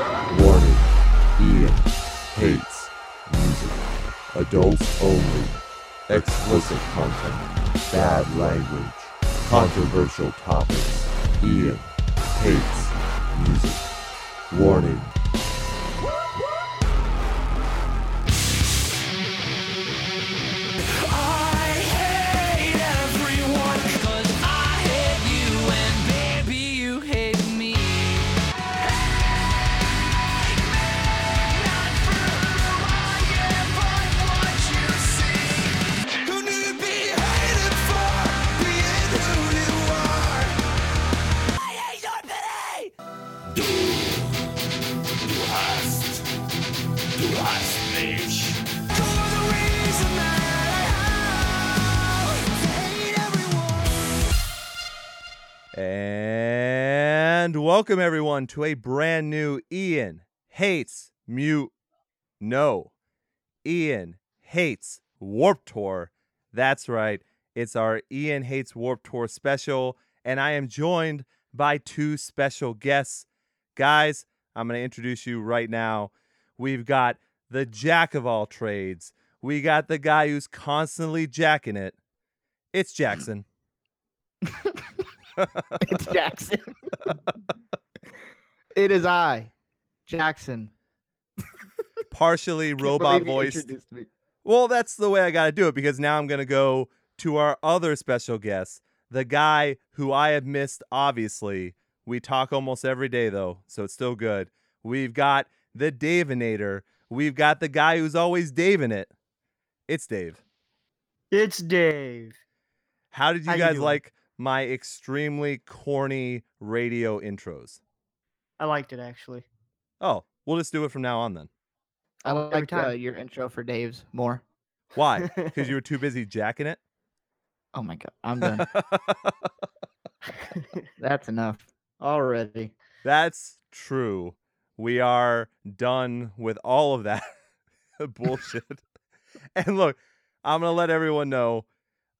Warning. Ian hates music. Adults only. Explicit content. Bad language. Controversial topics. Ian hates music. Warning. Welcome everyone to a brand new Ian Hates Mute. No, Ian Hates Warp Tour. That's right. It's our Ian Hates Warp Tour special, and I am joined by two special guests. Guys, I'm going to introduce you right now. We've got the jack of all trades. We got the guy who's constantly jacking it. It's Jackson. it's Jackson. it is I, Jackson. partially robot believe you voiced. introduced me. Well, that's the way I got to do it because now I'm going to go to our other special guest, the guy who I have missed, obviously. We talk almost every day, though, so it's still good. We've got the Davinator. We've got the guy who's always Daving it. It's Dave. It's Dave. How did you How guys doing? like my extremely corny radio intros? I liked it actually. Oh, we'll just do it from now on then. I Every like uh, your intro for Dave's more. Why? Because you were too busy jacking it? Oh my god, I'm done. That's enough already. That's true. We are done with all of that bullshit. and look, I'm going to let everyone know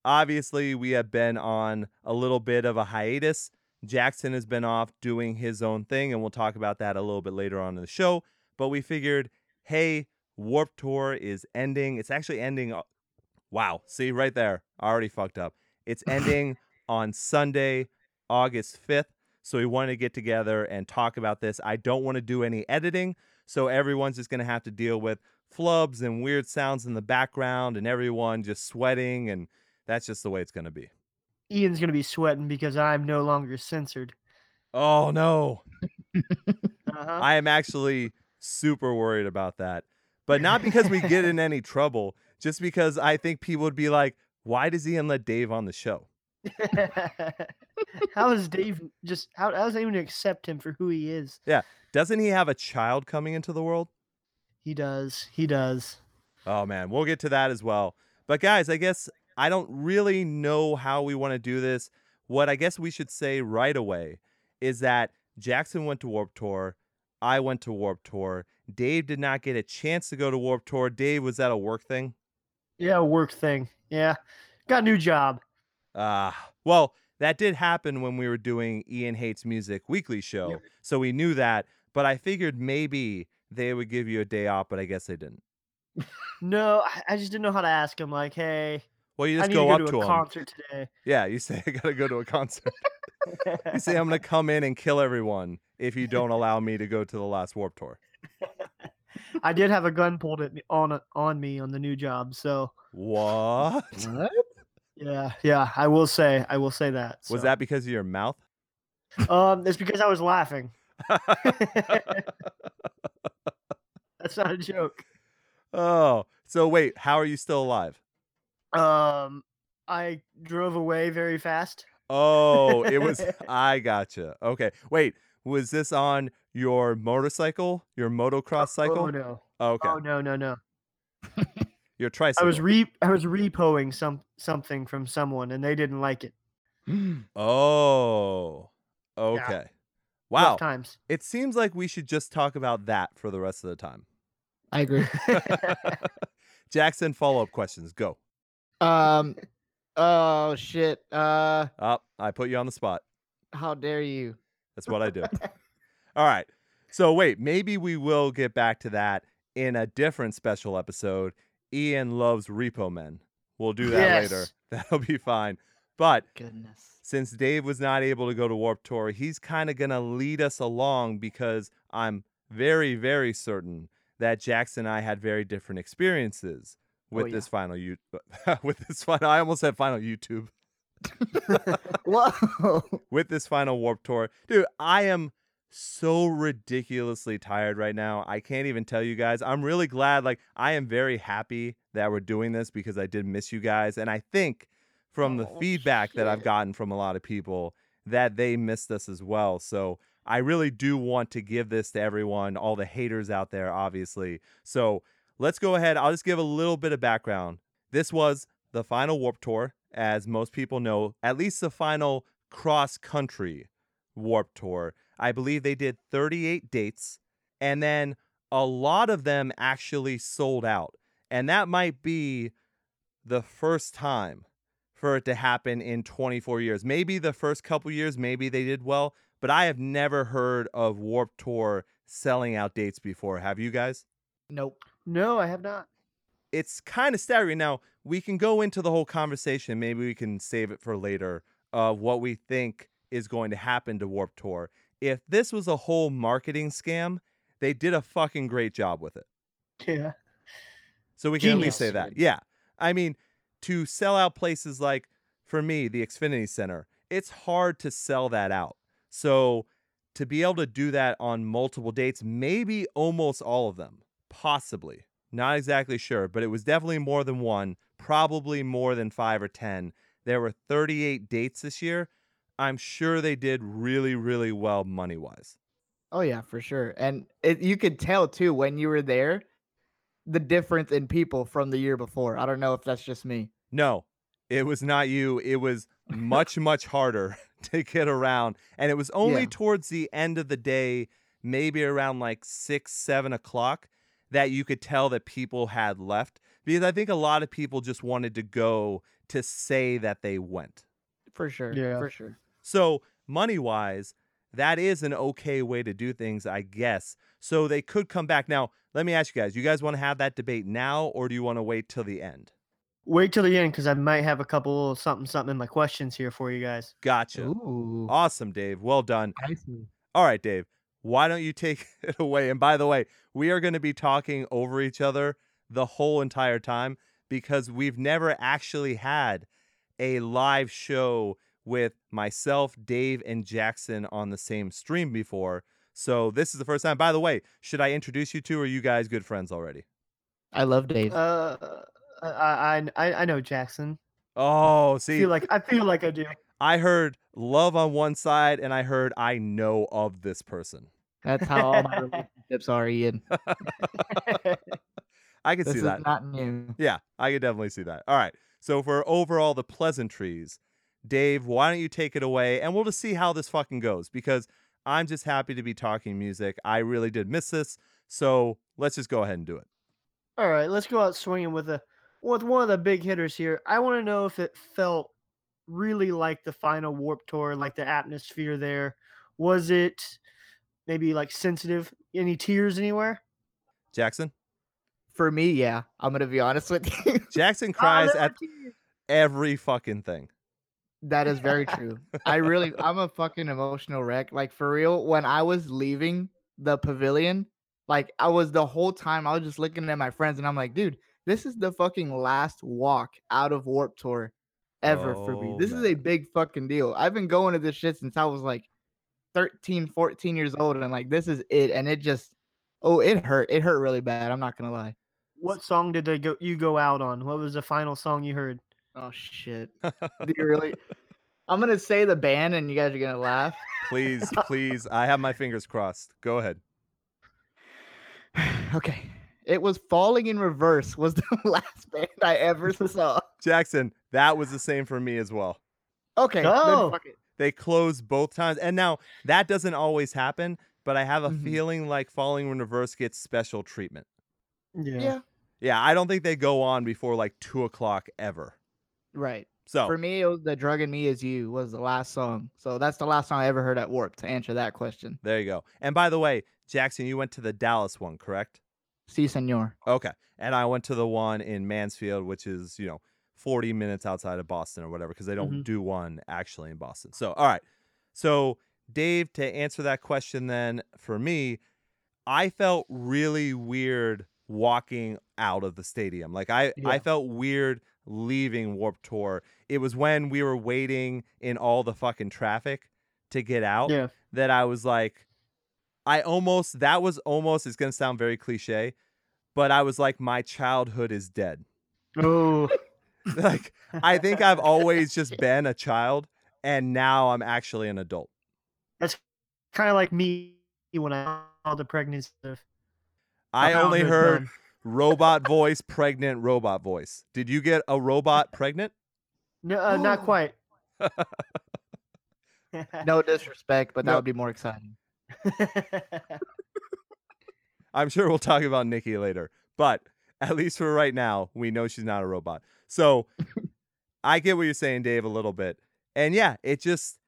obviously, we have been on a little bit of a hiatus. Jackson has been off doing his own thing, and we'll talk about that a little bit later on in the show. But we figured, hey, Warp Tour is ending. It's actually ending. Wow. See, right there. I already fucked up. It's ending on Sunday, August 5th. So we wanted to get together and talk about this. I don't want to do any editing, so everyone's just going to have to deal with flubs and weird sounds in the background and everyone just sweating and that's just the way it's going to be. Ian's gonna be sweating because I'm no longer censored. Oh no. Uh-huh. I am actually super worried about that. But not because we get in any trouble, just because I think people would be like, why does Ian let Dave on the show? how is Dave just how how does anyone accept him for who he is? Yeah. Doesn't he have a child coming into the world? He does. He does. Oh man, we'll get to that as well. But guys, I guess I don't really know how we want to do this. What I guess we should say right away is that Jackson went to Warp Tour, I went to Warp Tour. Dave did not get a chance to go to Warp Tour. Dave was that a work thing. Yeah, work thing. Yeah. Got a new job. Ah, well, that did happen when we were doing Ian Hates Music weekly show. So we knew that, but I figured maybe they would give you a day off, but I guess they didn't. No, I just didn't know how to ask him. Like, hey, Well, you I just need go to up go to, to a him. concert today. Yeah, you say I gotta go to a concert. you say I'm gonna come in and kill everyone if you don't allow me to go to the last Warp Tour. I did have a gun pulled at me on on me on the new job, so What? What? yeah, yeah. I will say, I will say that. Was that because of your mouth? Um, it's because I was laughing. That's not a joke. oh, so wait, how are you still alive? Um, I drove away very fast. Oh, it was. I gotcha. Okay, wait, was this on your motorcycle, your motocross cycle? Oh no. Okay, Oh no, no, no. your tricycle. I tricycle. was re I was repoing some something from someone and they didn't like it. Oh, okay. Wow. Rough times. It seems like we should just talk about that for the rest of the time. I agree. Jackson, follow up questions. Go. Um. Oh shit. Uh. Up. I put you on the spot. How dare you? That's what I do. All right. So wait, maybe we will get back to that in a different special episode. Ian loves Repo Men. We'll do that later. Yes. That'll be fine. But Goodness. since Dave was not able to go to Warp Tour, he's kind of going to lead us along because I'm very, very certain that Jackson and I had very different experiences Oh, with Oh, yeah. this final you with this final I almost said final YouTube Whoa. with this final Warp Tour. Dude, I am so ridiculously tired right now. I can't even tell you guys. I'm really glad. Like, I am very happy that we're doing this because I did miss you guys. And I think from the Oh, feedback that I've gotten from a lot of people that they missed us as well. So I really do want to give this to everyone, all the haters out there, obviously. So let's go ahead. I'll just give a little bit of background. This was the final Warp Tour, as most people know, at least the final cross country Warp Tour. I believe they did 38 dates, and then a lot of them actually sold out. And that might be the first time for it to happen in 24 years. Maybe the first couple years, maybe they did well, but I have never heard of Warp Tour selling out dates before. Have you guys? Nope. No, I have not. it's kind of staggering. Now, we can go into the whole conversation. Maybe we can save it for later of what we think is going to happen to Warp Tour. If this was a whole marketing scam, they did a fucking great job with it. Yeah. So we can at least say that. Yeah. I mean, to sell out places like, for me, the Xfinity Center, it's hard to sell that out. So to be able to do that on multiple dates, maybe almost all of them, possibly. Not exactly sure, but it was definitely more than one, probably more than five or 10. There were 38 dates this year. I'm sure they did really, really well money wise. Oh yeah, for sure. And it, you could tell too when you were there, the difference in people from the year before. I don't know if that's just me. No, it was not you. It was much, much harder to get around. And it was only Yeah. towards the end of the day, maybe around like six, seven o'clock, that you could tell that people had left. Because I think a lot of people just wanted to go to say that they went. For sure. Yeah. For sure. So, money wise, that is an okay way to do things, I guess. So, they could come back. Now, let me ask you guys you guys want to have that debate now, or do you want to wait till the end? Wait till the end because I might have a couple little something something in my questions here for you guys. Gotcha. Ooh. Awesome, Dave. Well done. I see. All right, Dave, why don't you take it away? And by the way, we are going to be talking over each other the whole entire time because we've never actually had a live show with myself, Dave, and Jackson on the same stream before. So this is the first time. By the way, should I introduce you two? Or are you guys good friends already? I love Dave. Uh, I I I, I know Jackson. Oh, I see, feel like I feel like I do. I heard love on one side, and I heard I know of this person. That's how all my relationships are, Ian. I can This see is that. not new. Yeah, I could definitely see that. All right. So for overall the pleasantries, Dave, why don't you take it away and we'll just see how this fucking goes because I'm just happy to be talking music. I really did miss this. So let's just go ahead and do it. All right, let's go out swinging with a with one of the big hitters here. I want to know if it felt really like the final Warp Tour, like the atmosphere there. Was it maybe like sensitive? Any tears anywhere? Jackson? For me, yeah. I'm gonna be honest with you. Jackson cries there at tears. every fucking thing. that is very true. I really I'm a fucking emotional wreck. Like for real, when I was leaving the pavilion, like I was the whole time I was just looking at my friends and I'm like, dude, this is the fucking last walk out of Warp Tour ever for me. Oh, This is a big fucking deal. I've been going to this shit since I was like 13, 14 years old and like this is it and it just oh, it hurt. It hurt really bad. I'm not going to lie. What song did they go you go out on? What was the final song you heard? Oh shit. Do you really I'm going to say the band and you guys are going to laugh. Please, please. I have my fingers crossed. Go ahead. okay. It was Falling in Reverse was the last band I ever saw. Jackson, that was the same for me as well. Okay. Oh. Then fuck it. They closed both times. And now that doesn't always happen, but I have a Mhm. feeling like Falling in Reverse gets special treatment. Yeah. Yeah, I don't think they go on before like two o'clock ever. Right. So For me, it was the "Drug in Me Is You" was the last song. So that's the last song I ever heard at Warp. To answer that question, there you go. And by the way, Jackson, you went to the Dallas one, correct? "Si Senor." Okay. And I went to the one in Mansfield, which is, you know, 40 minutes outside of Boston or whatever, because they don't Mhm. do one actually in Boston. So, all right. So, Dave, to answer that question, then for me, I felt really weird walking out of the stadium. Like, I, I felt weird leaving Warp Tour. It was when we were waiting in all the fucking traffic to get out Yeah. that I was like, I almost, that was almost, it's going to sound very cliche, but I was like, my childhood is dead. Oh, like, I think I've always just been a child and now I'm actually an adult. that's kind of like me when I saw the pregnancy. of I only heard done. robot voice, pregnant robot voice. Did you get a robot pregnant? No, uh, not quite. No disrespect, but that No. would be more exciting. I'm sure we'll talk about Nikki later, but at least for right now, we know she's not a robot. So I get what you're saying, Dave, a little bit. And yeah, it just,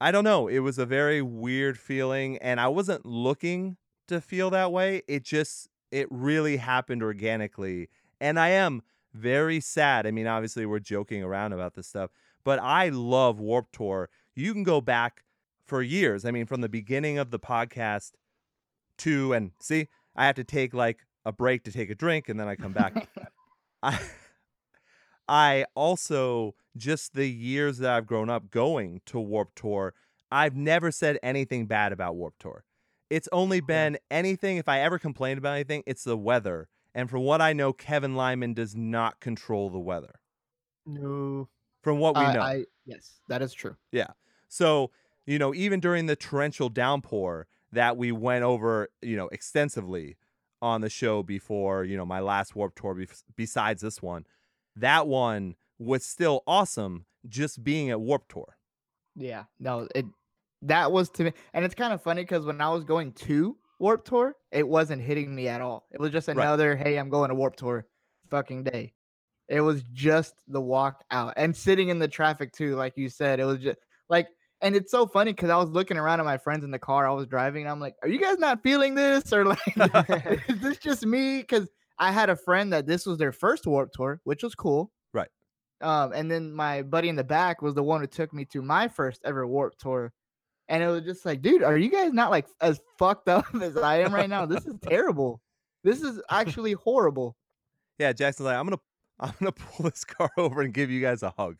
I don't know. It was a very weird feeling, and I wasn't looking to feel that way. It just, it really happened organically. And I am very sad. I mean, obviously, we're joking around about this stuff, but I love Warp Tour. You can go back for years. I mean, from the beginning of the podcast to, and see, I have to take like a break to take a drink and then I come back. I I also just the years that I've grown up going to Warp Tour, I've never said anything bad about Warp Tour. It's only oh, been anything if I ever complained about anything, it's the weather. And from what I know, Kevin Lyman does not control the weather. no. From what we I- know. I, yes, that is true. Yeah. So, you know, even during the torrential downpour that we went over, you know, extensively on the show before, you know, my last Warp Tour bef- besides this one, that one was still awesome just being at Warp Tour. Yeah, no, it that was to me, and it's kind of funny because when I was going to Warp Tour, it wasn't hitting me at all. It was just another, hey, I'm going to Warp Tour, fucking day. It was just the walk out and sitting in the traffic too, like you said. It was just like, and it's so funny because I was looking around at my friends in the car I was driving. And I'm like, are you guys not feeling this, or like, is this just me? Because I had a friend that this was their first Warp Tour, which was cool. Right. Um, and then my buddy in the back was the one who took me to my first ever Warp Tour. And it was just like, dude, are you guys not like as fucked up as I am right now? This is terrible. This is actually horrible. Yeah, Jackson's like, I'm gonna I'm gonna pull this car over and give you guys a hug.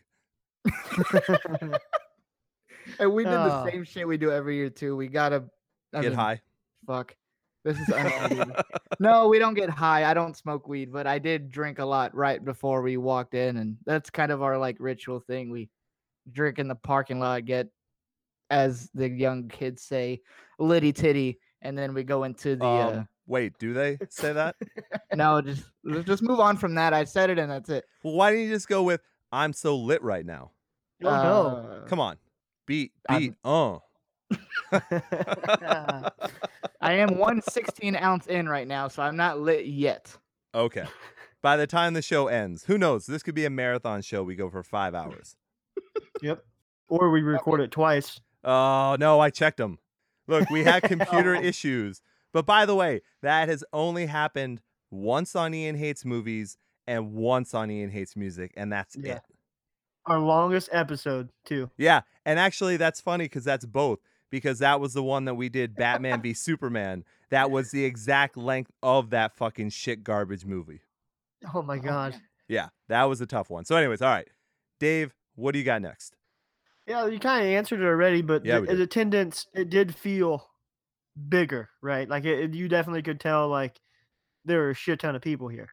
And we did Oh. the same shit we do every year too. We gotta I Get mean, high. Fuck. This is no, we don't get high. I don't smoke weed, but I did drink a lot right before we walked in, and that's kind of our like ritual thing. We drink in the parking lot, get as the young kids say, litty titty, and then we go into the uh, Um, wait, do they say that? no, just just move on from that. I said it and that's it. well, why didn't you just go with I'm so lit right now? Oh no. Uh, Come on. Beat, I'm- beat, uh. I am one 16 ounce in right now, so I'm not lit yet. Okay. By the time the show ends, who knows? This could be a marathon show. We go for five hours. Yep. Or we record it twice. Oh, no, I checked them. Look, we had computer issues. But by the way, that has only happened once on Ian Hates Movies and once on Ian Hates Music, and that's Yeah. it. Our longest episode too. Yeah. And actually, that's funny because that's both, because that was the one that we did Batman v Superman. That was the exact length of that fucking shit garbage movie. Oh my oh, god. Yeah, that was a tough one. So, anyways, all right. Dave, what do you got next? Yeah, you kind of answered it already, but Yeah, the, the attendance it did feel bigger, right? Like it, it- you definitely could tell like there were a shit ton of people here.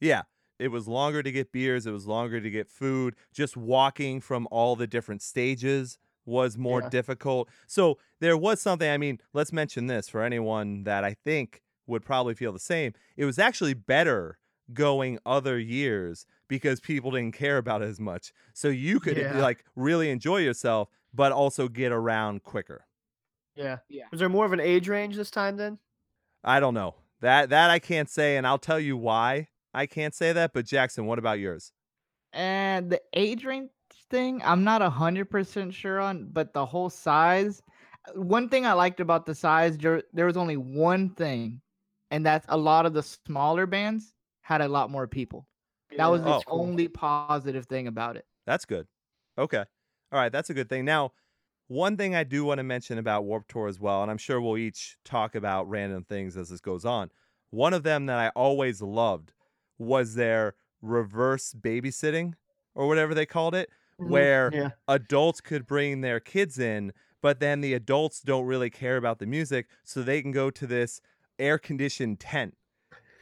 Yeah, it was longer to get beers, it was longer to get food. Just walking from all the different stages was more Yeah. difficult. So there was something, I mean, let's mention this for anyone that I think would probably feel the same. It was actually better going other years because people didn't care about it as much. So you could Yeah. like really enjoy yourself but also get around quicker. Yeah. Yeah. Was there more of an age range this time then? I don't know. That that I can't say and I'll tell you why I can't say that, but Jackson, what about yours? And the age range thing, I'm not a hundred percent sure on, but the whole size. uh, One thing I liked about the size, there, there was only one thing, and that's a lot of the smaller bands had a lot more people. That was the Oh. only positive thing about it. That's good. Okay. All right, that's a good thing. Now, one thing I do want to mention about Warp Tour as well, and I'm sure we'll each talk about random things as this goes on. One of them that I always loved was their reverse babysitting or whatever they called it, Mhm. where yeah. adults could bring their kids in, but then the adults don't really care about the music, so they can go to this air conditioned tent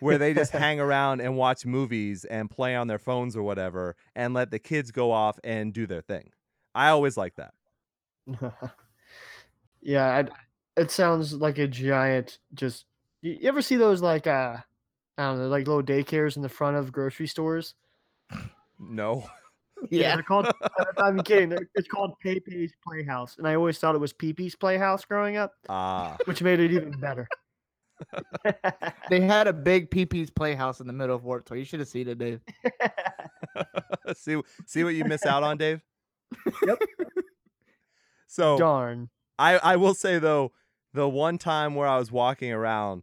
where they just hang around and watch movies and play on their phones or whatever and let the kids go off and do their thing. I always like that. yeah, I'd, it sounds like a giant. Just you ever see those like uh, I don't know, like little daycares in the front of grocery stores? No. Yeah, they're called. I'm kidding. It's called Pepe's Playhouse, and I always thought it was Pepe's Playhouse growing up, Ah, which made it even better. They had a big PP's Playhouse in the middle of Warp Tour. You should have seen it, Dave. see see what you miss out on, Dave? Yep. So Darn. I, I will say though, the one time where I was walking around,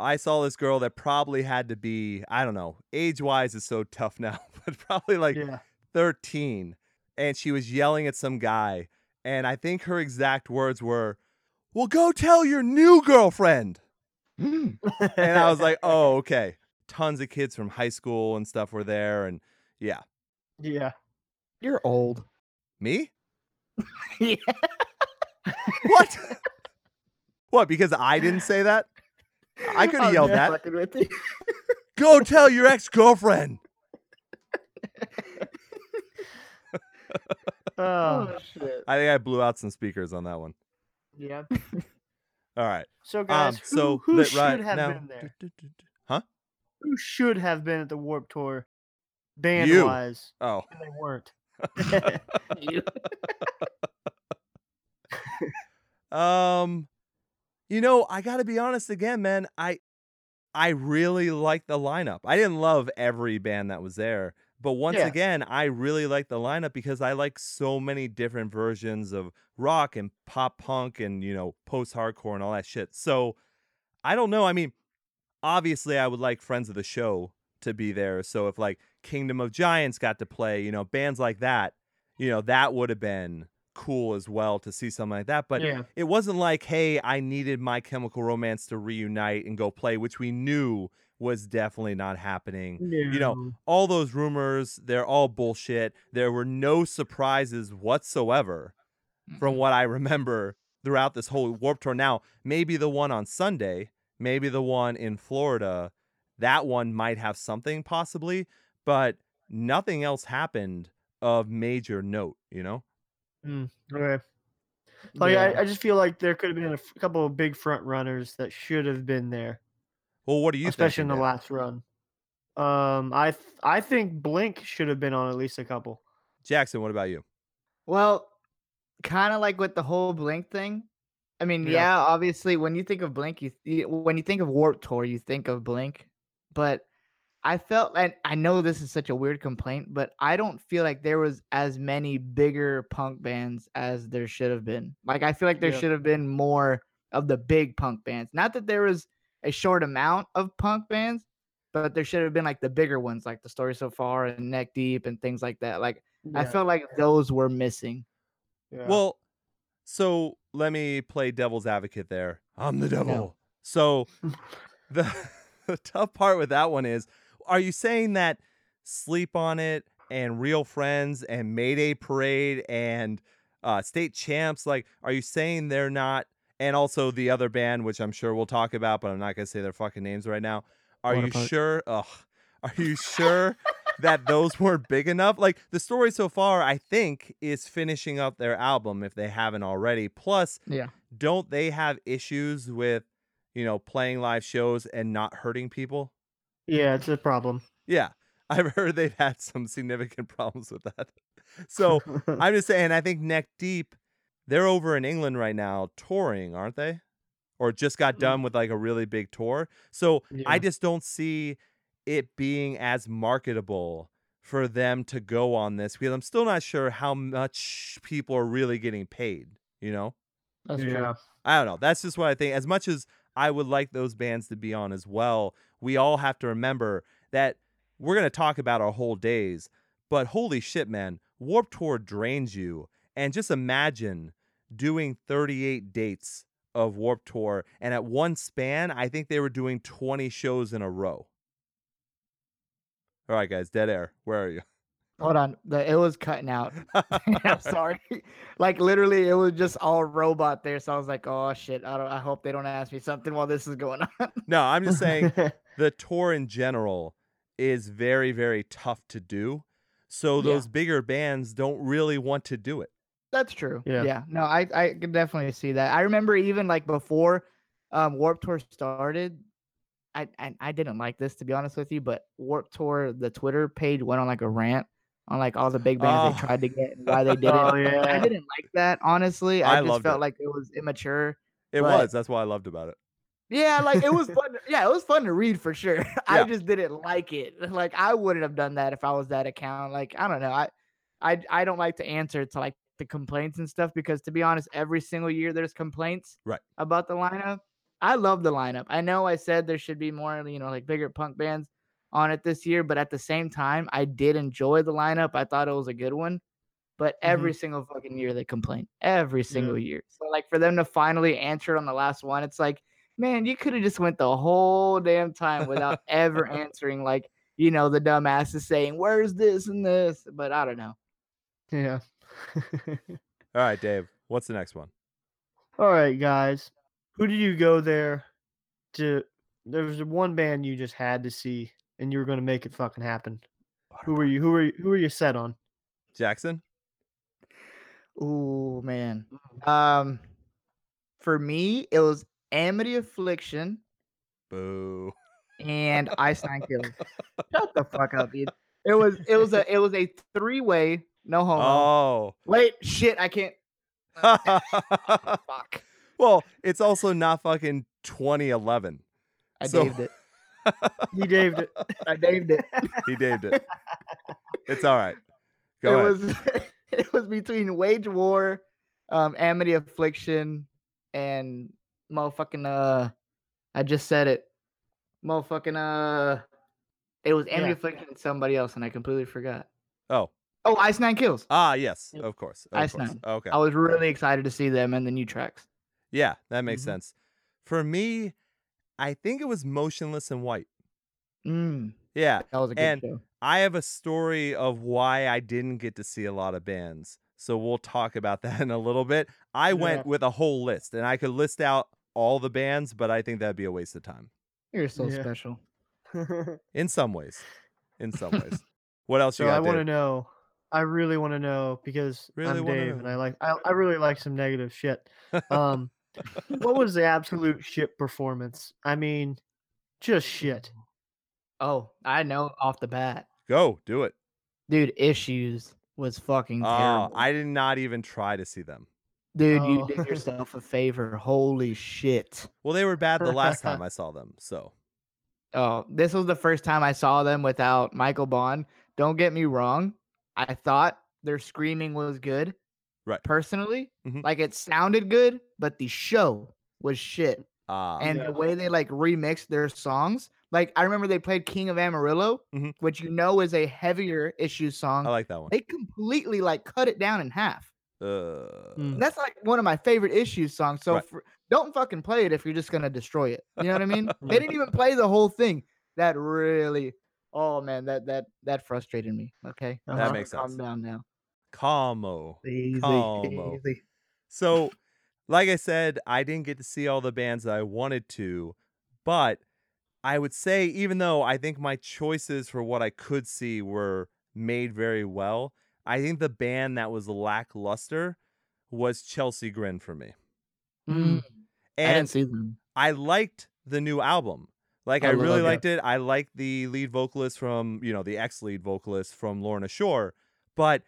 I saw this girl that probably had to be, I don't know, age wise is so tough now, but probably like yeah. 13. And she was yelling at some guy. And I think her exact words were, Well, go tell your new girlfriend. Mm. And I was like, Oh, okay. Tons of kids from high school and stuff were there. And yeah. yeah. You're old. Me? yeah. What? what? Because I didn't say that? I could have yelled that. with you. Go tell your ex girlfriend. Oh, Oh shit. I think I blew out some speakers on that one. yeah. All right. So guys, Um, who, so who that- should right have now, been there? Huh? Who should have been at the Warp Tour, band You. wise, Oh. and they weren't? Um, you know, I got to be honest again, man. I I really like the lineup. I didn't love every band that was there, but once Yeah. again, I really like the lineup because I like so many different versions of rock and pop punk and, you know, post-hardcore and all that shit. So, I don't know. I mean, obviously I would like friends of the show to be there. So if like Kingdom of Giants got to play, you know, bands like that, you know, that would have been cool as well to see something like that. But yeah. it wasn't like, hey, I needed my chemical romance to reunite and go play, which we knew was definitely not happening. You know, All those rumors, they're all bullshit. There were no surprises whatsoever from what I remember throughout this whole Warp Tour. Now, maybe the one on Sunday, maybe the one in Florida, that one might have something possibly, but nothing else happened of major note, you know? Mm, okay. Like Yeah. I, I just feel like there could have been a f- couple of big front runners that should have been there, Well, what do you especially in think? the last run. Um, I th- I think Blink should have been on at least a couple. Jackson, what about you? Well, kind of like with the whole Blink thing. I mean, Yeah. yeah. obviously, when you think of Blink, you, you when you think of Warp Tour, you think of Blink. But I felt, and I know this is such a weird complaint, but I don't feel like there was as many bigger punk bands as there should have been. Like, I feel like there Yeah. should have been more of the big punk bands. Not that there was a short amount of punk bands, but there should have been like the bigger ones, like the Story So Far and Neck Deep and things like that. Like, I felt like those were missing. yeah. Well, so let me play devil's advocate there. I'm the devil. So the the tough part with that one is are you saying that sleep on it and real friends and mayday parade and uh state champs like are you saying they're not and also the other band which i'm sure we'll talk about but i'm not gonna say their fucking names right now are Water you Park. sure ugh, are you sure that those weren't big enough like the story so far i think is finishing up their album if they haven't already plus Yeah. don't they have issues with you know playing live shows and not hurting people yeah, it's a problem. yeah i've heard they've had some significant problems with that so i'm just saying i think neck deep they're over in england right now touring aren't they or just got Mm. done with like a really big tour so i just don't see it being as marketable for them to go on this because I'm still not sure how much people are really getting paid, you know? That's yeah. true. I don't know. That's just what I think. As much as I would like those bands to be on as well, we all have to remember that we're going to talk about our whole days, but holy shit, man, Warp Tour drains you. And just imagine doing 38 dates of Warp Tour. And at one span, I think they were doing 20 shows in a row. All right, guys, dead air. Where are you? Hold on, the, it was cutting out. I'm sorry. like literally, it was just all robot there. So I was like, oh shit. I don't. I hope they don't ask me something while this is going on. No, I'm just saying the tour in general is very, very tough to do. So Yeah. those bigger bands don't really want to do it. That's true. Yeah. Yeah. No, I I can definitely see that. I remember even like before um Warp Tour started, I, I I didn't like this to be honest with you, but Warp Tour the Twitter page went on like a rant on like all the big bands Oh. they tried to get and why they did it. Oh, I didn't like that honestly. I, I just felt it. like it was immature. It But- was. That's what I loved about it. Yeah, like it was fun. to- yeah, it was fun to read for sure. I just didn't like it. Like I wouldn't have done that if I was that account. Like I don't know. I I I don't like to answer to like the complaints and stuff because to be honest, every single year there's complaints Right. about the lineup. I love the lineup. I know I said there should be more, you know, like bigger punk bands on it this year, but at the same time, I did enjoy the lineup. I thought it was a good one. But mm-hmm. every single fucking year they complain. Every single year. So like for them to finally answer it on the last one, it's like, man, you could have just went the whole damn time without ever answering like, you know, the dumbasses saying, Where's this and this? But I don't know. yeah. All right, Dave. What's the next one? All right, guys. Who did you go there to? There was one band you just had to see, and you were going to make it fucking happen. Who were you? Who were you, who were you set on? Jackson? Oh man. Um for me, it was Amity Affliction Boo. and Ice Nine Kills. Shut the fuck up, dude. It was it was a it was a three way no homo. Oh. Wait, shit, I can't. Fuck. well, it's also not fucking 2011. I So- daved it. He Daved it. I daved it. He daved it. It's all right. it ahead. was it was between Wage War, um, Amity Affliction, and motherfucking uh I just said it. Motherfucking uh it was Amity Yeah. Affliction and somebody else, and I completely forgot. Oh. Oh, Ice Nine Kills. Ah, yes. Of course. Of Ice course. Nine. Okay. I was really excited to see them and the new tracks. Yeah, that makes Mhm. sense. For me, I think it was Motionless in White. Mm, Yeah. that was a good And- show. I have a story of why I didn't get to see a lot of bands. So we'll talk about that in a little bit. I went with a whole list and I could list out all the bands, but I think that'd be a waste of time. You're so Yeah. special. In some ways. In some ways. What else so you got? I want to know. I really want to know because Really I'm Dave know. and I like I, I really like some negative shit. Um, what was the absolute shit performance? I mean, just shit. Oh, I know off the bat. Go, do it. Dude, Issues was fucking Oh, terrible. I did not even try to see them. Dude, you Oh. did yourself a favor. Holy shit. Well, they were bad the last time I saw them. So Oh, this was the first time I saw them without Michael Bohn. Don't get me wrong. I thought their screaming was good. Right. Personally, Mhm. like it sounded good, but the show was shit. ah and Yeah. the way they like remixed their songs, like I remember they played King of Amarillo, Mhm. which you know is a heavier issue song. I like that one. they completely like cut it down in half. Uh. That's like one of my favorite issues songs. So Right. for, don't fucking play it if you're just gonna destroy it. You know what I mean? they didn't even play the whole thing. That really, oh man, that that that frustrated me. Okay, That Calm- makes Calm down now. Como. Easy, Calmo. easy. So, like I said, I didn't get to see all the bands that I wanted to, but I would say, even though I think my choices for what I could see were made very well, I think the band that was lackluster was Chelsea Grin for me. Mm, I didn't see them. I liked the new album. Like I I, really love it. liked it. I liked the lead vocalist from, you know, the ex-lead vocalist from Lorna Shore, but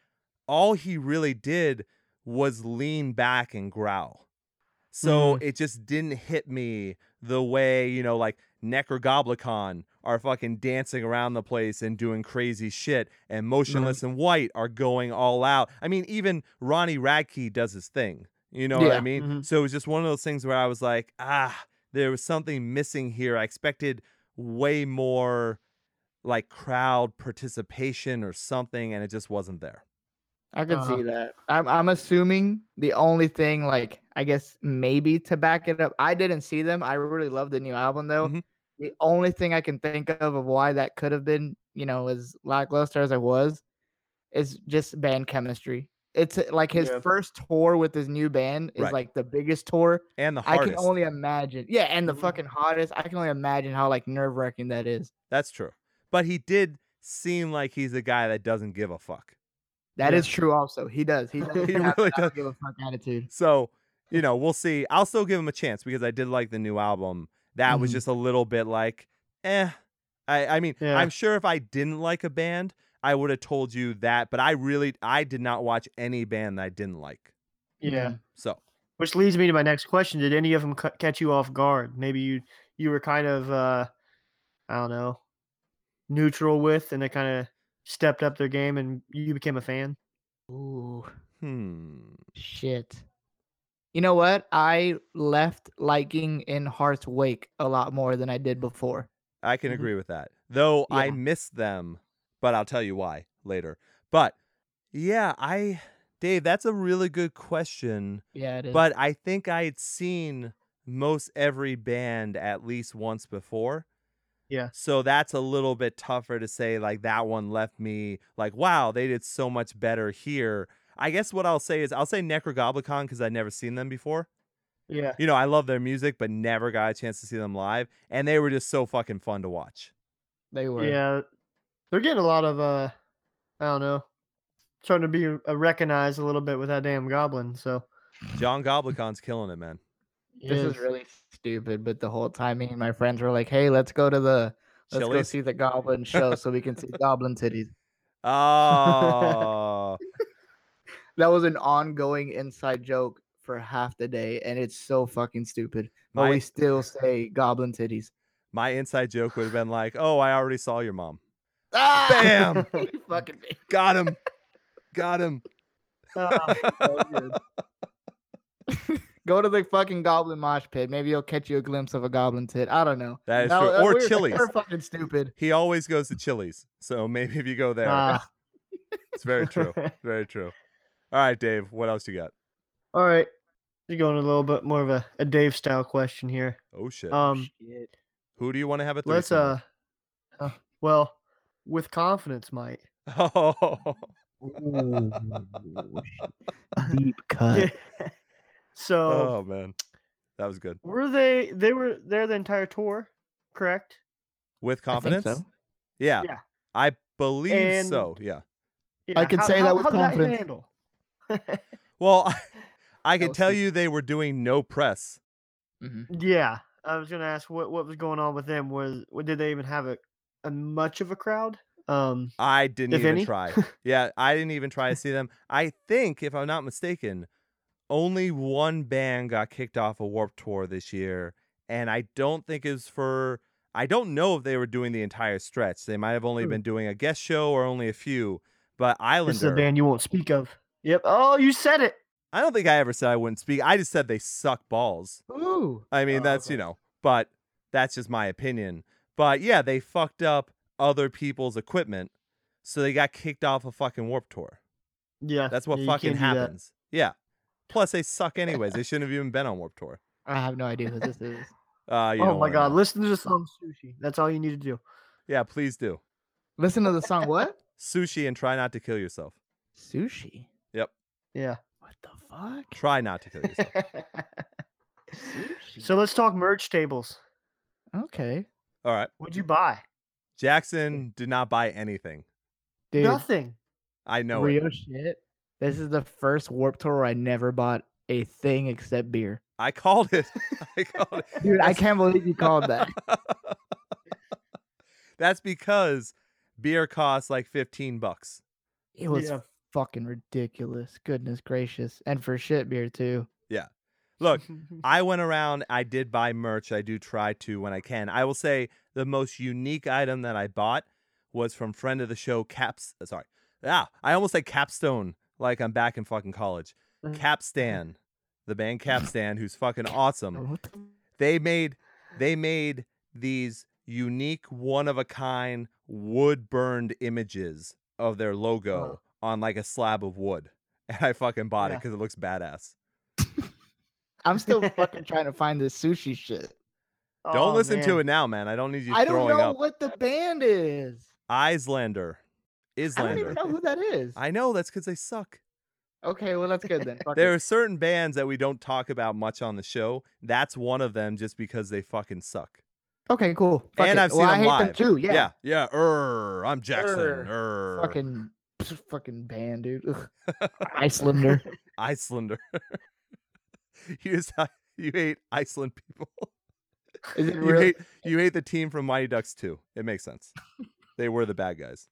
all he really did was lean back and growl. So Mm. it just didn't hit me the way, you know, like Nekrogoblikon are fucking dancing around the place and doing crazy shit, and Motionless in White are going all out. I mean, even Ronnie Radke does his thing. You know what I Yeah. mean? Mhm. So it was just one of those things where I was like, ah, there was something missing here. I expected way more like crowd participation or something, and it just wasn't there. I could Uh-huh. see that. I'm I'm assuming the only thing like I guess maybe to back it up. I didn't see them. I really love the new album though. Mhm. The only thing I can think of of why that could have been, you know, as lackluster as I was, is just band chemistry. It's uh, like his Yeah. first tour with his new band is Right. like the biggest tour. And the hottest I can only imagine. Yeah, and the Mhm. fucking hottest. I can only imagine how like nerve wracking that is. That's true. But he did seem like he's a guy that doesn't give a fuck. That Yeah. is true. Also, he does. He, does He really that I don't does. give a fuck attitude. So, you know, we'll see. I'll still give him a chance because I did like the new album. That was Mhm. just a little bit like, eh. I, I mean, Yeah. I'm sure if I didn't like a band, I would have told you that. But I really, I did not watch any band that I didn't like. Yeah. So, Which leads me to my next question: Did any of them ca- catch you off guard? Maybe you you were kind of uh, I don't know, neutral with, and they kind of stepped up their game, and you became a fan. Ooh. hmm. Shit. You know what? I left liking in Heart's Wake a lot more than I did before. I can Mhm. agree with that. Though I Yeah. missed them, but I'll tell you why later. But yeah, I, Dave, that's a really good question. Yeah, it is. But I think I had seen most every band at least once before. Yeah. So that's a little bit tougher to say, like, that one left me like, wow, they did so much better here. I guess what I'll say is I'll say Nekrogoblikon because I'd never seen them before. Yeah. You know, I love their music, but never got a chance to see them live. And they were just so fucking fun to watch. they were. Yeah, they're getting a lot of uh, I don't know, starting to be uh, recognized a little bit with that damn goblin. So John Goblikon's killing it, man. This is Yes. really stupid, but the whole time me and my friends were like, "Hey, let's go to the let's go see the Goblin show so we can see Goblin titties." Oh, That was an ongoing inside joke for half the day, and it's so fucking stupid. But My- we still say Goblin titties. my inside joke would have been like, oh, I already saw your mom. Ah! Bam! Fucking me. Got him. Got him. Ah, So. Go to the fucking Goblin mosh pit. Maybe you'll catch you a glimpse of a Goblin tit. I don't know. That is No, true. uh, Or we're- Chili's. We're fucking stupid. He always goes to Chili's. So maybe if you go there, ah. it's very true. Very true. All right, Dave, what else you got? All right, you're going a little bit more of a, a Dave style question here. Oh shit. Um, Shit. Who do you want to have a let's uh, uh, well, with confidence, Mike. Oh, Ooh. Deep cut. So oh man. That was good. were they? They were there the entire tour, correct? With I think confidence? so. Yeah. Yeah. I believe And- so. Yeah. Yeah, can how- say how- that with how did confidence. handle? Well, I can tell stupid. you they were doing no press. Mhm. yeah, I was gonna ask what what was going on with them. Was what did they even have a, a much of a crowd? Um, I didn't even any? try. Yeah, I didn't even try to see them. I think, if I'm not mistaken, only one band got kicked off a Warp Tour this year, and I don't think it was for. I don't know if they were doing the entire stretch. They might have only Hmm. been doing a guest show or only a few. But this is a Islander, band you won't speak of. Yep. Oh, you said it. I don't think I ever said I wouldn't speak. I just said they suck balls. Ooh. I mean, Oh, that's you know, but that's just my opinion. But yeah, they fucked up other people's equipment, so they got kicked off a fucking Warp Tour. Yeah, That's what yeah, fucking happens. Yeah. Plus, they suck anyways. they shouldn't have even been on Warp Tour. I have no idea who this is. Uh, you Oh my god, know. listen to the song Sushi. That's all you need to do. Yeah, please do Listen to the song. What? sushi and try not to kill yourself. Sushi. Yep. Yeah. What the fuck? Try not to kill yourself. Sushi. so let's talk merch tables. okay, All right. What'd you buy? Jackson did not buy anything. dude. Nothing. I know real it. shit. This is the first Warp Tour where I never bought a thing except beer. I called it. I called it. Dude, I can't believe you called that. That's because beer costs like 15 bucks. It was Yeah. fucking ridiculous. Goodness gracious. And for shit beer too. Yeah. Look, I went around, I did buy merch. I do try to when I can. I will say the most unique item that I bought was from friend of the show Caps uh, sorry. Ah, I almost said Capstone like I'm back in fucking college. Mm. Capstan, the band Capstan who's fucking awesome. They made they made these unique one of a kind wood burned images of their logo on like a slab of wood. And I fucking bought it because it looks badass. I'm still fucking trying to find this sushi shit. Don't Oh, listen to it now, man. I don't need you I don't know up. what the band is. Islander. I don't even know who that is. I know that's because they suck. Okay, well that's good then. There it. are certain bands that we don't talk about much on the show. That's one of them just because they fucking suck. Okay, cool. Fuck and it. I've seen well, I hate live. them too. Yeah. yeah. Yeah. Err, I'm Jackson. Err. Fucking fucking band, dude. Icelander. Icelander. you just uh, you hate Iceland people. Is it You really? hate you hate the team from Mighty Ducks too. It makes sense. They were the bad guys.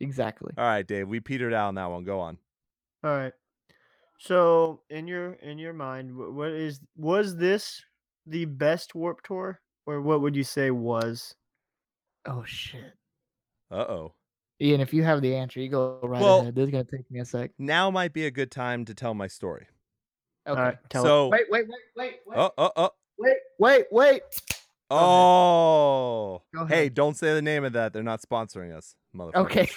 Exactly. All right, Dave. We petered out on that one. Go on. All right. So in your in your mind, what is was this the best Warp Tour, or what would you say was? Oh shit. Uh oh. Ian, if you have the answer, you go right Well- ahead. This is gonna take me a sec. Now might be a good time to tell my story. Okay. All right, tell it. so, Wait, wait, wait, wait, wait, oh, oh, oh, wait, wait, wait. Oh. Hey, don't say the name of that. They're not sponsoring us, motherfucker. Okay.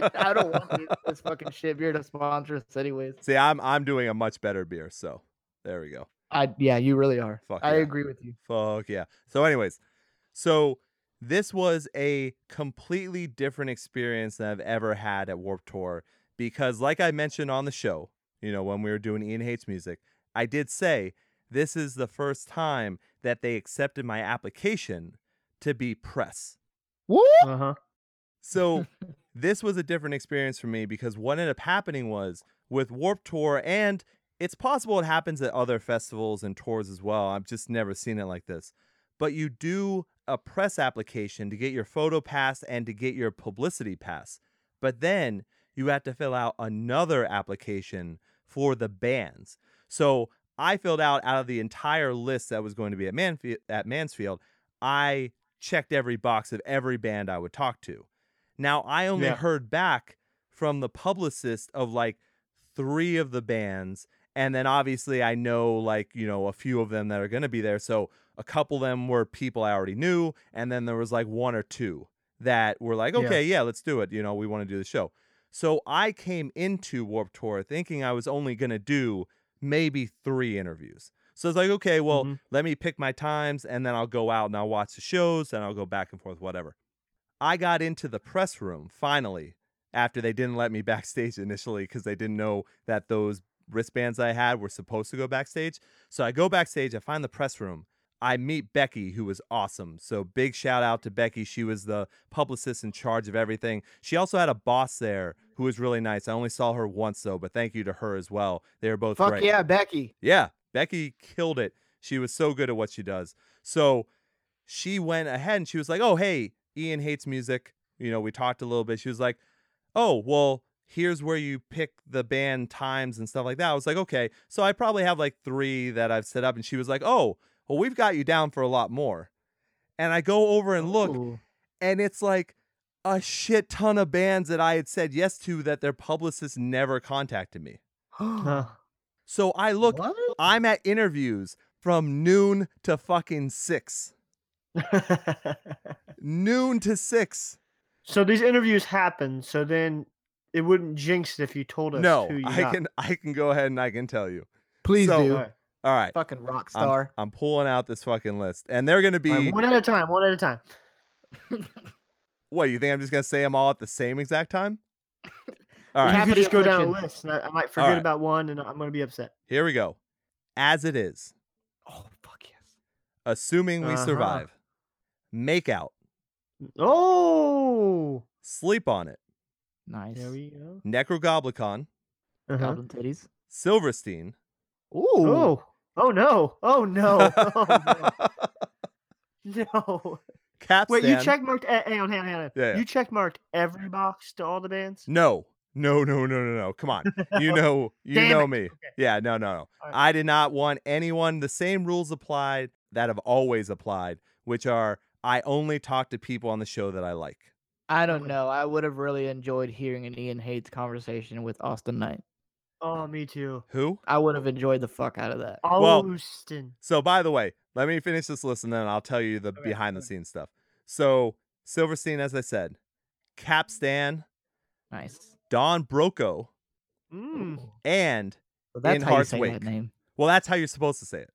I don't want this fucking shit beer to sponsor us anyways. See, I'm I'm doing a much better beer, so there we go. I yeah, you really are. Fuck I yeah. agree with you. Fuck yeah. So, anyways, so this was a completely different experience than I've ever had at Warp Tour because, like I mentioned on the show, you know, when we were doing Ian Hates Music, I did say this is the first time that they accepted my application to be press. Woo! Uh huh. So this was a different experience for me because what ended up happening was with Warp Tour, and it's possible it happens at other festivals and tours as well. I've just never seen it like this. But you do a press application to get your photo pass and to get your publicity pass. But then you have to fill out another application for the bands. So I filled out out of the entire list that was going to be at, at Mansfield, I checked every box of every band I would talk to. Now I only Yeah. heard back from the publicist of like three of the bands, and then obviously I know like you know a few of them that are gonna be there. So a couple of them were people I already knew, and then there was like one or two that were like, Yeah. okay, yeah, let's do it. You know, we want to do the show. So I came into Warp Tour thinking I was only gonna do maybe three interviews. So it's like, okay, well, Mhm. let me pick my times and then I'll go out and I'll watch the shows and I'll go back and forth, whatever. I got into the press room finally after they didn't let me backstage initially because they didn't know that those wristbands I had were supposed to go backstage. So I go backstage, I find the press room. I meet Becky, who was awesome. So big shout out to Becky. She was the publicist in charge of everything. She also had a boss there who was really nice. I only saw her once though, but thank you to her as well. They were both Fuck great. yeah, Becky. Yeah, Becky killed it. She was so good at what she does. So she went ahead and she was like, "Oh, hey, Ian hates music." You know, we talked a little bit. She was like, "Oh, well, here's where you pick the band times and stuff like that." I was like, "Okay." So I probably have like 3 that I've set up and she was like, "Oh, well, we've got you down for a lot more." And I go over and look Ooh. and it's like a shit ton of bands that I had said yes to that their publicists never contacted me. Huh. So I look What? I'm at interviews from noon to fucking six. Noon to six. so these interviews happen. So then it wouldn't jinx it if you told us. No, who you I got. can I can go ahead and I can tell you. Please So- do. All right. All right. Fucking rock I'm, star. I'm pulling out this fucking list. And they're gonna be All right, one at a time. One at a time. what, you think I'm just gonna say them all at the same exact time? All We right, You have could just go down a list, and I, I might forget right. about one, and I'm gonna be upset. here we go. As it is, oh fuck yes. assuming we Uh-huh. survive. Make out. Oh, Sleep on it. Nice. there we go. Nekrogoblikon. Uh-huh. Goblin titties. Silverstein. Ooh. Oh, oh no, oh no, oh, no. no. Capstan. Wait, you check marked. eh, Hang on, hang on, hang on. Yeah, yeah. You check marked every box to all the bands. No, No, no, no, no, no. Come on. You know, you Damn know it. me. Okay. Yeah, no, no, no. All right. I did not want anyone. The same rules applied that have always applied, which are I only talk to people on the show that I like. I don't know. I would have really enjoyed hearing an Ian Hates conversation with Awsten Knight. Oh, me too. Who? I would have enjoyed the fuck out of that. Well- Awsten. So, by the way, let me finish this list and then I'll tell you the Okay, behind the scenes stuff. So, Silverstein, as I said, Capstan, Nice. Don Broco, Mm. and So that's In how you say Wake. that name. well, that's how you're supposed to say it.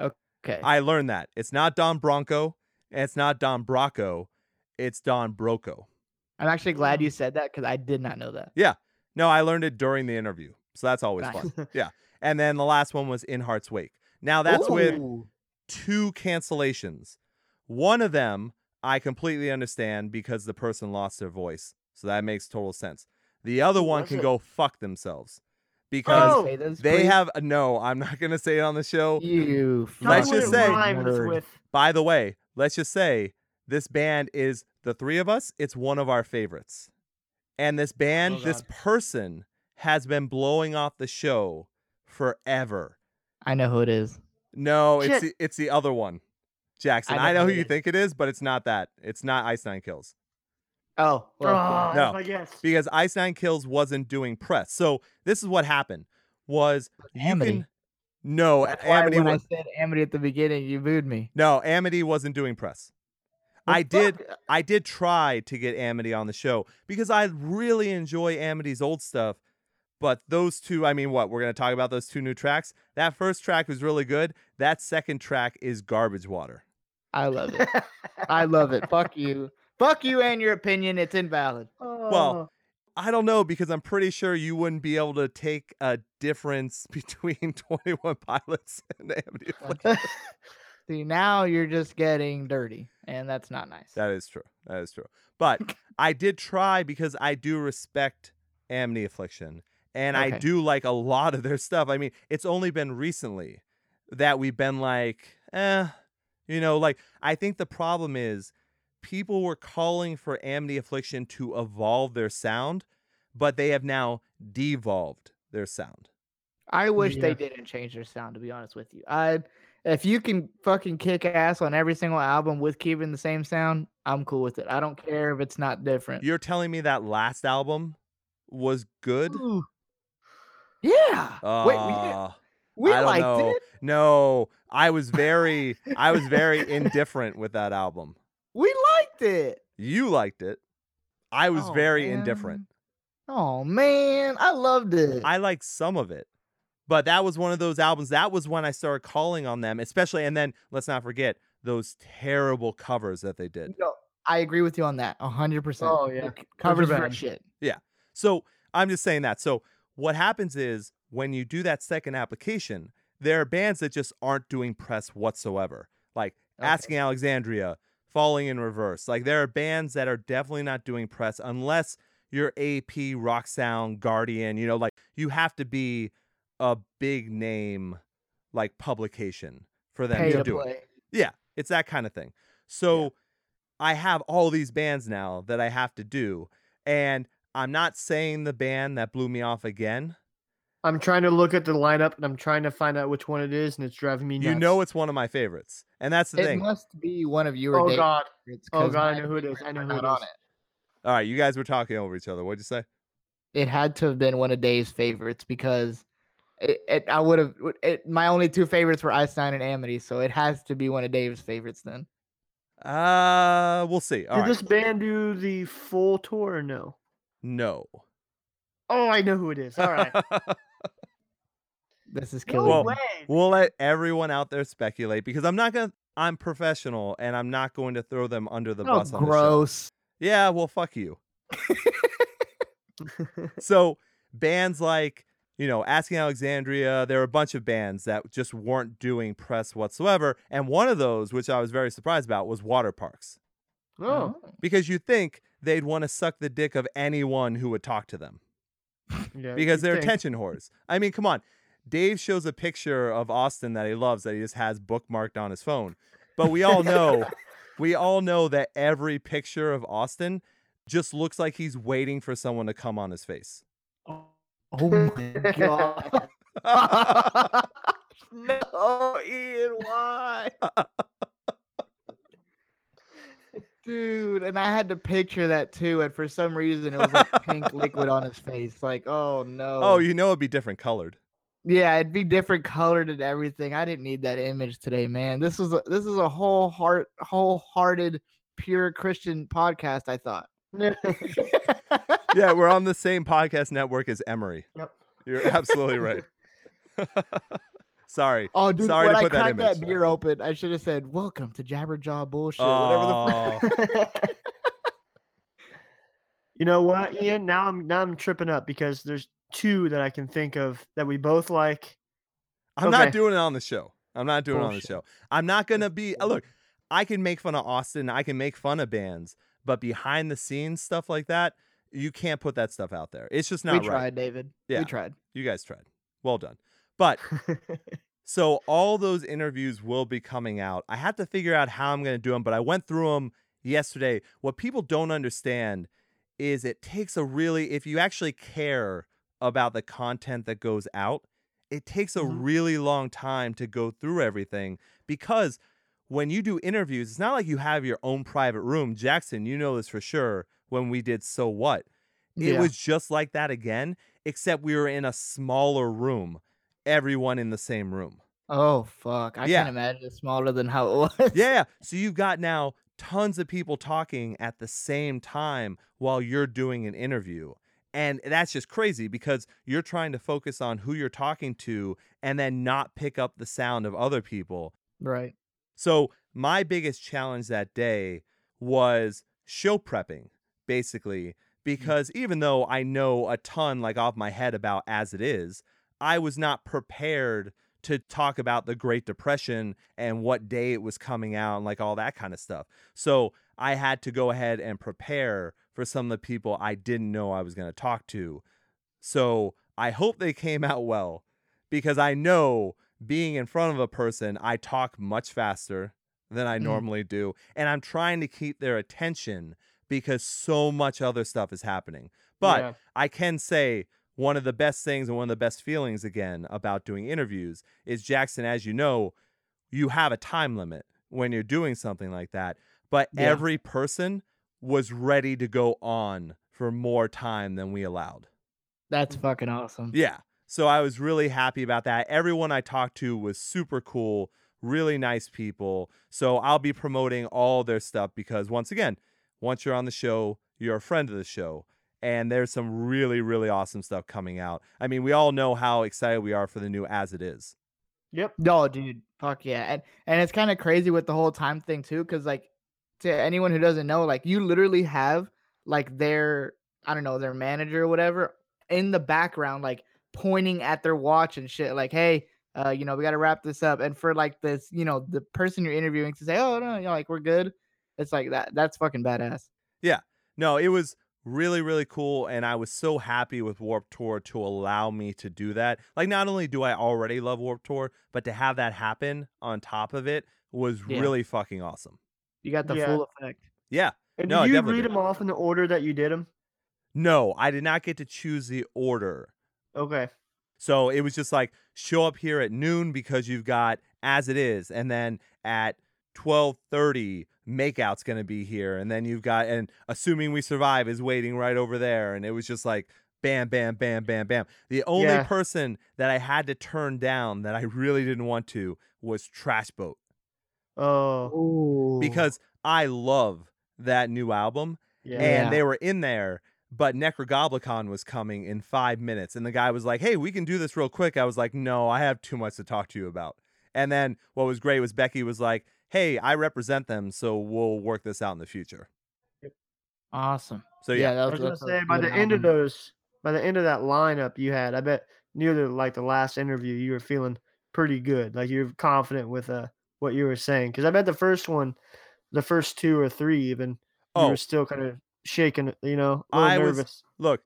Okay. I learned that. It's not Don Bronco, and it's not Don Brocco, it's Don Broco. I'm actually glad you said that because I did not know that. Yeah. No, I learned it during the interview. So that's always Nice. fun. Yeah. And then the last one was In Heart's Wake. Now that's with two cancellations. One of them I completely understand because the person lost their voice. So that makes total sense. The other one was can it? go fuck themselves because Oh, they please? have no, I'm not going to say it on the show. you. Let's just say- with. By the way, let's just say this band is the three of us, it's one of our favorites. And this oh band, Oh, this person has been blowing off the show forever. I know who it is. No, it's the, it's the other one. Jackson. I I know know who who you is. think it is, but it's not that. It's not Ice Nine Kills. Oh, well, oh, No. that's my guess. Because Ice Nine Kills wasn't doing press. So this is what happened was you Amity. can No, That's Amity when I said Amity at the beginning, you booed me. No, Amity wasn't doing press. Well, I did I did try to get Amity on the show because I really enjoy Amity's old stuff. But those two, I mean, what? We're going to talk about those two new tracks. That first track was really good. That second track is garbage water. I love it. I love it. Fuck you. Fuck you and your opinion. It's invalid. Oh, I don't know because I'm pretty sure you wouldn't be able to take a difference between 21 Pilots and Amity. Affliction. See, now you're just getting dirty, and that's not nice. That is true. That is true. But I did try because I do respect Amity Affliction and I do like a lot of their stuff. I mean, it's only been recently that we've been like, eh, you know, like I think the problem is people were calling for Amity Affliction to evolve their sound, but they have now devolved their sound. I wish Yeah. they didn't change their sound. To be honest with you, I if you can fucking kick ass on every single album with keeping the same sound, I'm cool with it. I don't care if it's not different. You're telling me that last album was good? Ooh. Yeah. Wait, we, Uh, we I don't liked know. it. No, I was very, I was very indifferent with that album. We liked it. You liked it. I was Oh, very man. indifferent. Oh man, I loved it. I liked some of it, but that was one of those albums. That was when I started calling on them, especially. And then let's not forget those terrible covers that they did. No, I agree with you on that. hundred percent. Oh, yeah. The covers bad. for shit. Yeah. So I'm just saying that. So what happens is when you do that second application, there are bands that just aren't doing press whatsoever. Like Okay. Asking Alexandria, Falling in Reverse. Like there are bands that are definitely not doing press unless you're AP, Rock Sound, Guardian. You know, like you have to be a big name, like publication for them Pay to to do it. Yeah, it's that kind of thing. So I have all these bands now that I have to do. And I'm not saying the band that blew me off again. I'm trying to look at the lineup and I'm trying to find out which one it is, and it's driving me nuts. You know it's one of my favorites. And that's the It thing. It must be one of your. Oh God. favorites, Oh 'cause God, I know who it is. I know are who not it on is. All right, you guys were talking over each other. What'd you say? It had to have been one of Dave's favorites because it, it I would have. It, my only two favorites were Einstein and Amity, so it has to be one of Dave's favorites then. Uh, we'll see. All Did right. this band do the full tour or no? No. Oh, I know who it is. All right. This is no killing Well, way. we'll let everyone out there speculate because I'm not gonna. I'm professional and I'm not going to throw them under the Oh, bus on the show. gross. Yeah, well, fuck you. so bands like you know asking alexandria there were a bunch of bands that just weren't doing press whatsoever and one of those which i was very surprised about was Waterparks oh, oh. because you think they'd want to suck the dick of anyone who would talk to them yeah. because they're think. attention whores i mean come on dave shows a picture of austin that he loves that he just has bookmarked on his phone but we all know we all know that every picture of austin just looks like he's waiting for someone to come on his face Oh, oh my god. no, Ian, why? Dude, and I had to picture that too, and for some reason it was like pink liquid on his face. Like, oh, oh no. oh, you know it'd be different colored. yeah, it'd be different colored and everything. I didn't need that image today, man. This was a, this is a whole heart, wholehearted, pure Christian podcast. I thought. Yeah, we're on the same podcast network as Emery. Yep. You're absolutely right. Sorry. Oh, dude, Sorry when to I put that cracked that, beer open, I should have said, "Welcome to Jabberjaw bullshit." Whatever the. Oh, Fuck. you know what, Ian? Now I'm now I'm tripping up because there's two that I can think of that we both like. I'm not doing it on the show. I'm not doing it on the show. I'm not gonna be. uh, Look, I can make fun of Austin. I can make fun of bands, but behind the scenes stuff like that, you can't put that stuff out there. It's just not. we not tried. David. Yeah. We tried. You guys tried. Well done. But So all those interviews will be coming out. I have to figure out how I'm going to do them, but I went through them yesterday. What people don't understand is it takes a really if you actually care about the content that goes out, it takes a Mhm. really long time to go through everything because when you do interviews, it's not like you have your own private room. Jackson, you know this for sure when we did so what. It Yeah. was just like that again, except we were in a smaller room, everyone in the same room. Oh fuck! I Yeah. can't imagine it's smaller than how it was. Yeah, yeah. So you've got now tons of people talking at the same time while you're doing an interview. And that's just crazy because you're trying to focus on who you're talking to and then not pick up the sound of other people. Right. So my biggest challenge that day was show prepping, basically, mm. because even though I know a ton like off my head about as it is, I was not prepared to talk about the Great Depression and what day it was coming out and like all that kind of stuff. So I had to go ahead and prepare for some of the people I didn't know I was going to talk to. So I hope they came out well because I know being in front of a person, I talk much faster than I Mm. normally do. And I'm trying to keep their attention because so much other stuff is happening. But Yeah. I can say one of the best things and one of the best feelings again about doing interviews is Jackson, as you know, you have a time limit when you're doing something like that. But Yeah. every person was ready to go on for more time than we allowed. That's fucking awesome. Yeah. So I was really happy about that. Everyone I talked to was super cool, really nice people. So I'll be promoting all their stuff because once again, once you're on the show, you're a friend of the show. And there's some really, really awesome stuff coming out. I mean, we all know how excited we are for the new As It Is. Yep. No, dude. Fuck yeah. And and it's kind of crazy with the whole time thing too, because like to anyone who doesn't know, like you literally have like their I don't know, their manager or whatever in the background, like pointing at their watch and shit, like, hey, uh, you know, we gotta wrap this up. And for like this, you know, the person you're interviewing to say, Oh no, you know, like we're good. It's like that that's fucking badass. Yeah. No, it was really really cool and i was so happy with warp tour to allow me to do that. Like not only do i already love warp tour but to have that happen on top of it was yeah. really fucking awesome. You got the yeah. full effect. Yeah. And no, did you read them off in the order that you did them no i did not get to choose the order. Okay. So it was just like show up here at noon because you've got as it is and then at 1230 makeout's going to be here and then you've got and assuming we survive is waiting right over there and it was just like bam bam bam bam bam the only yeah. person that i had to turn down that i really didn't want to was trash boat oh because i love that new album yeah. and they were in there but Nekrogoblikon was coming in five minutes. And the guy was like, Hey, we can do this real quick. I was like, No, I have too much to talk to you about. And then what was great was Becky was like, "Hey, I represent them, so we'll work this out in the future." awesome. So yeah, that I was gonna say by good the end of those, by the end of that lineup you had, I bet near the like the last interview you were feeling pretty good, like you're confident with uh what you were saying. Because I bet the first one, the first two or three even, you Oh. were still kind of shaking, you know, a little I was- nervous. look,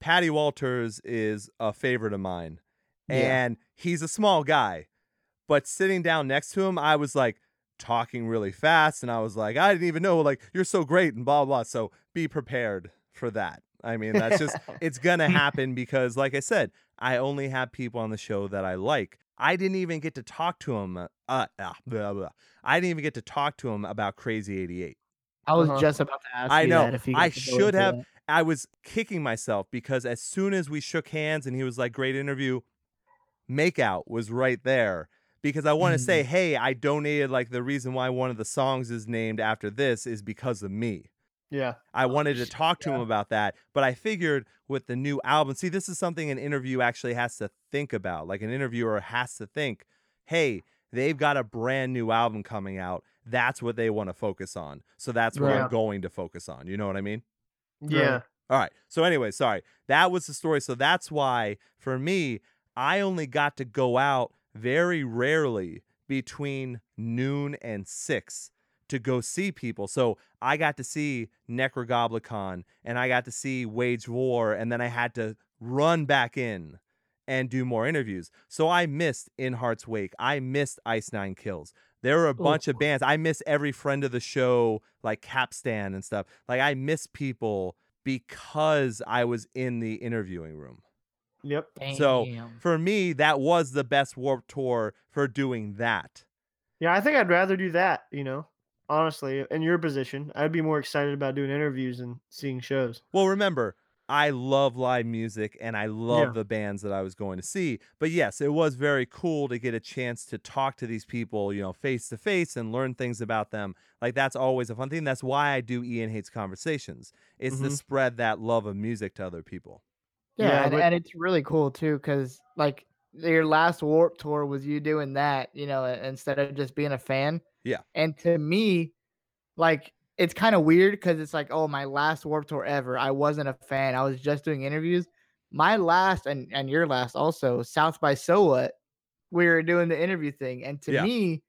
Patty Walters is a favorite of mine, Yeah. and he's a small guy, but sitting down next to him, I was like talking really fast, and I was like, I didn't even know, like, you're so great, and blah blah. blah. So be prepared for that. I mean, that's just it's gonna happen because, like I said, I only have people on the show that I like. I didn't even get to talk to him. Uh, uh, blah, blah. I didn't even get to talk to him about Crazy Eighty Eight. I was Uh-huh. just about to ask I you know. that if you I got to go should have- that. I was kicking myself because as soon as we shook hands and he was like, "Great interview," Makeout was right there because I want to Mm. say, "Hey, I donated. Like the reason why one of the songs is named after this is because of me." Yeah. I wanted to talk to him about that, but I figured with the new album, see, this is something an interview actually has to think about. Like an interviewer has to think, hey, they've got a brand new album coming out. That's what they want to focus on. So that's what I'm going to focus on. You know what I mean? Yeah. All right. So anyway, sorry. That was the story. So that's why for me, I only got to go out very rarely between noon and 6 to go see people. So I got to see Nekrogoblikon and I got to see Wage War and then I had to run back in and do more interviews. So I missed In Heart's Wake. I missed Ice Nine Kills. There were a oh, bunch of bands. I miss every friend of the show, like Capstan and stuff. Like I miss people because I was in the interviewing room. Yep. So for me, that was the best Warp Tour for doing that. Yeah, I think I'd rather do that, you know. Honestly, in your position, I'd be more excited about doing interviews and seeing shows. Well, remember, I love live music and I love Yeah. the bands that I was going to see. But yes, it was very cool to get a chance to talk to these people, you know, face to face and learn things about them. Like that's always a fun thing. That's why I do Ian Hates Conversations. It's to Mhm. spread that love of music to other people. Yeah, Yeah, and, but- and it's really cool too, because like your last Warp Tour was you doing that, you know, instead of just being a fan. Yeah. And to me, like it's kind of weird because it's like, oh, my last Warp Tour ever. I wasn't a fan. I was just doing interviews. My last and and your last also South by So What. We were doing the interview thing, and to Yeah. me,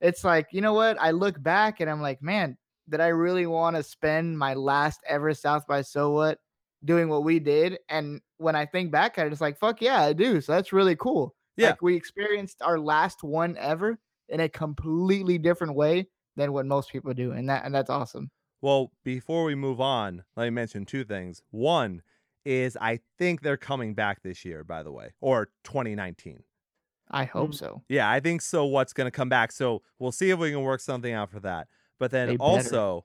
it's like you know what? I look back and I'm like, man, did I really want to spend my last ever South by So What doing what we did? And when I think back at it, it's like, fuck yeah, I do. So that's really cool. Yeah. Like we experienced our last one ever in a completely different way than what most people do. And that and that's awesome. Well, before we move on, let me mention two things. One is I think they're coming back this year, by the way, or 2019. I hope Mm. so. Yeah, I think so. What's going to come back? So we'll see if we can work something out for that. But then They better. also,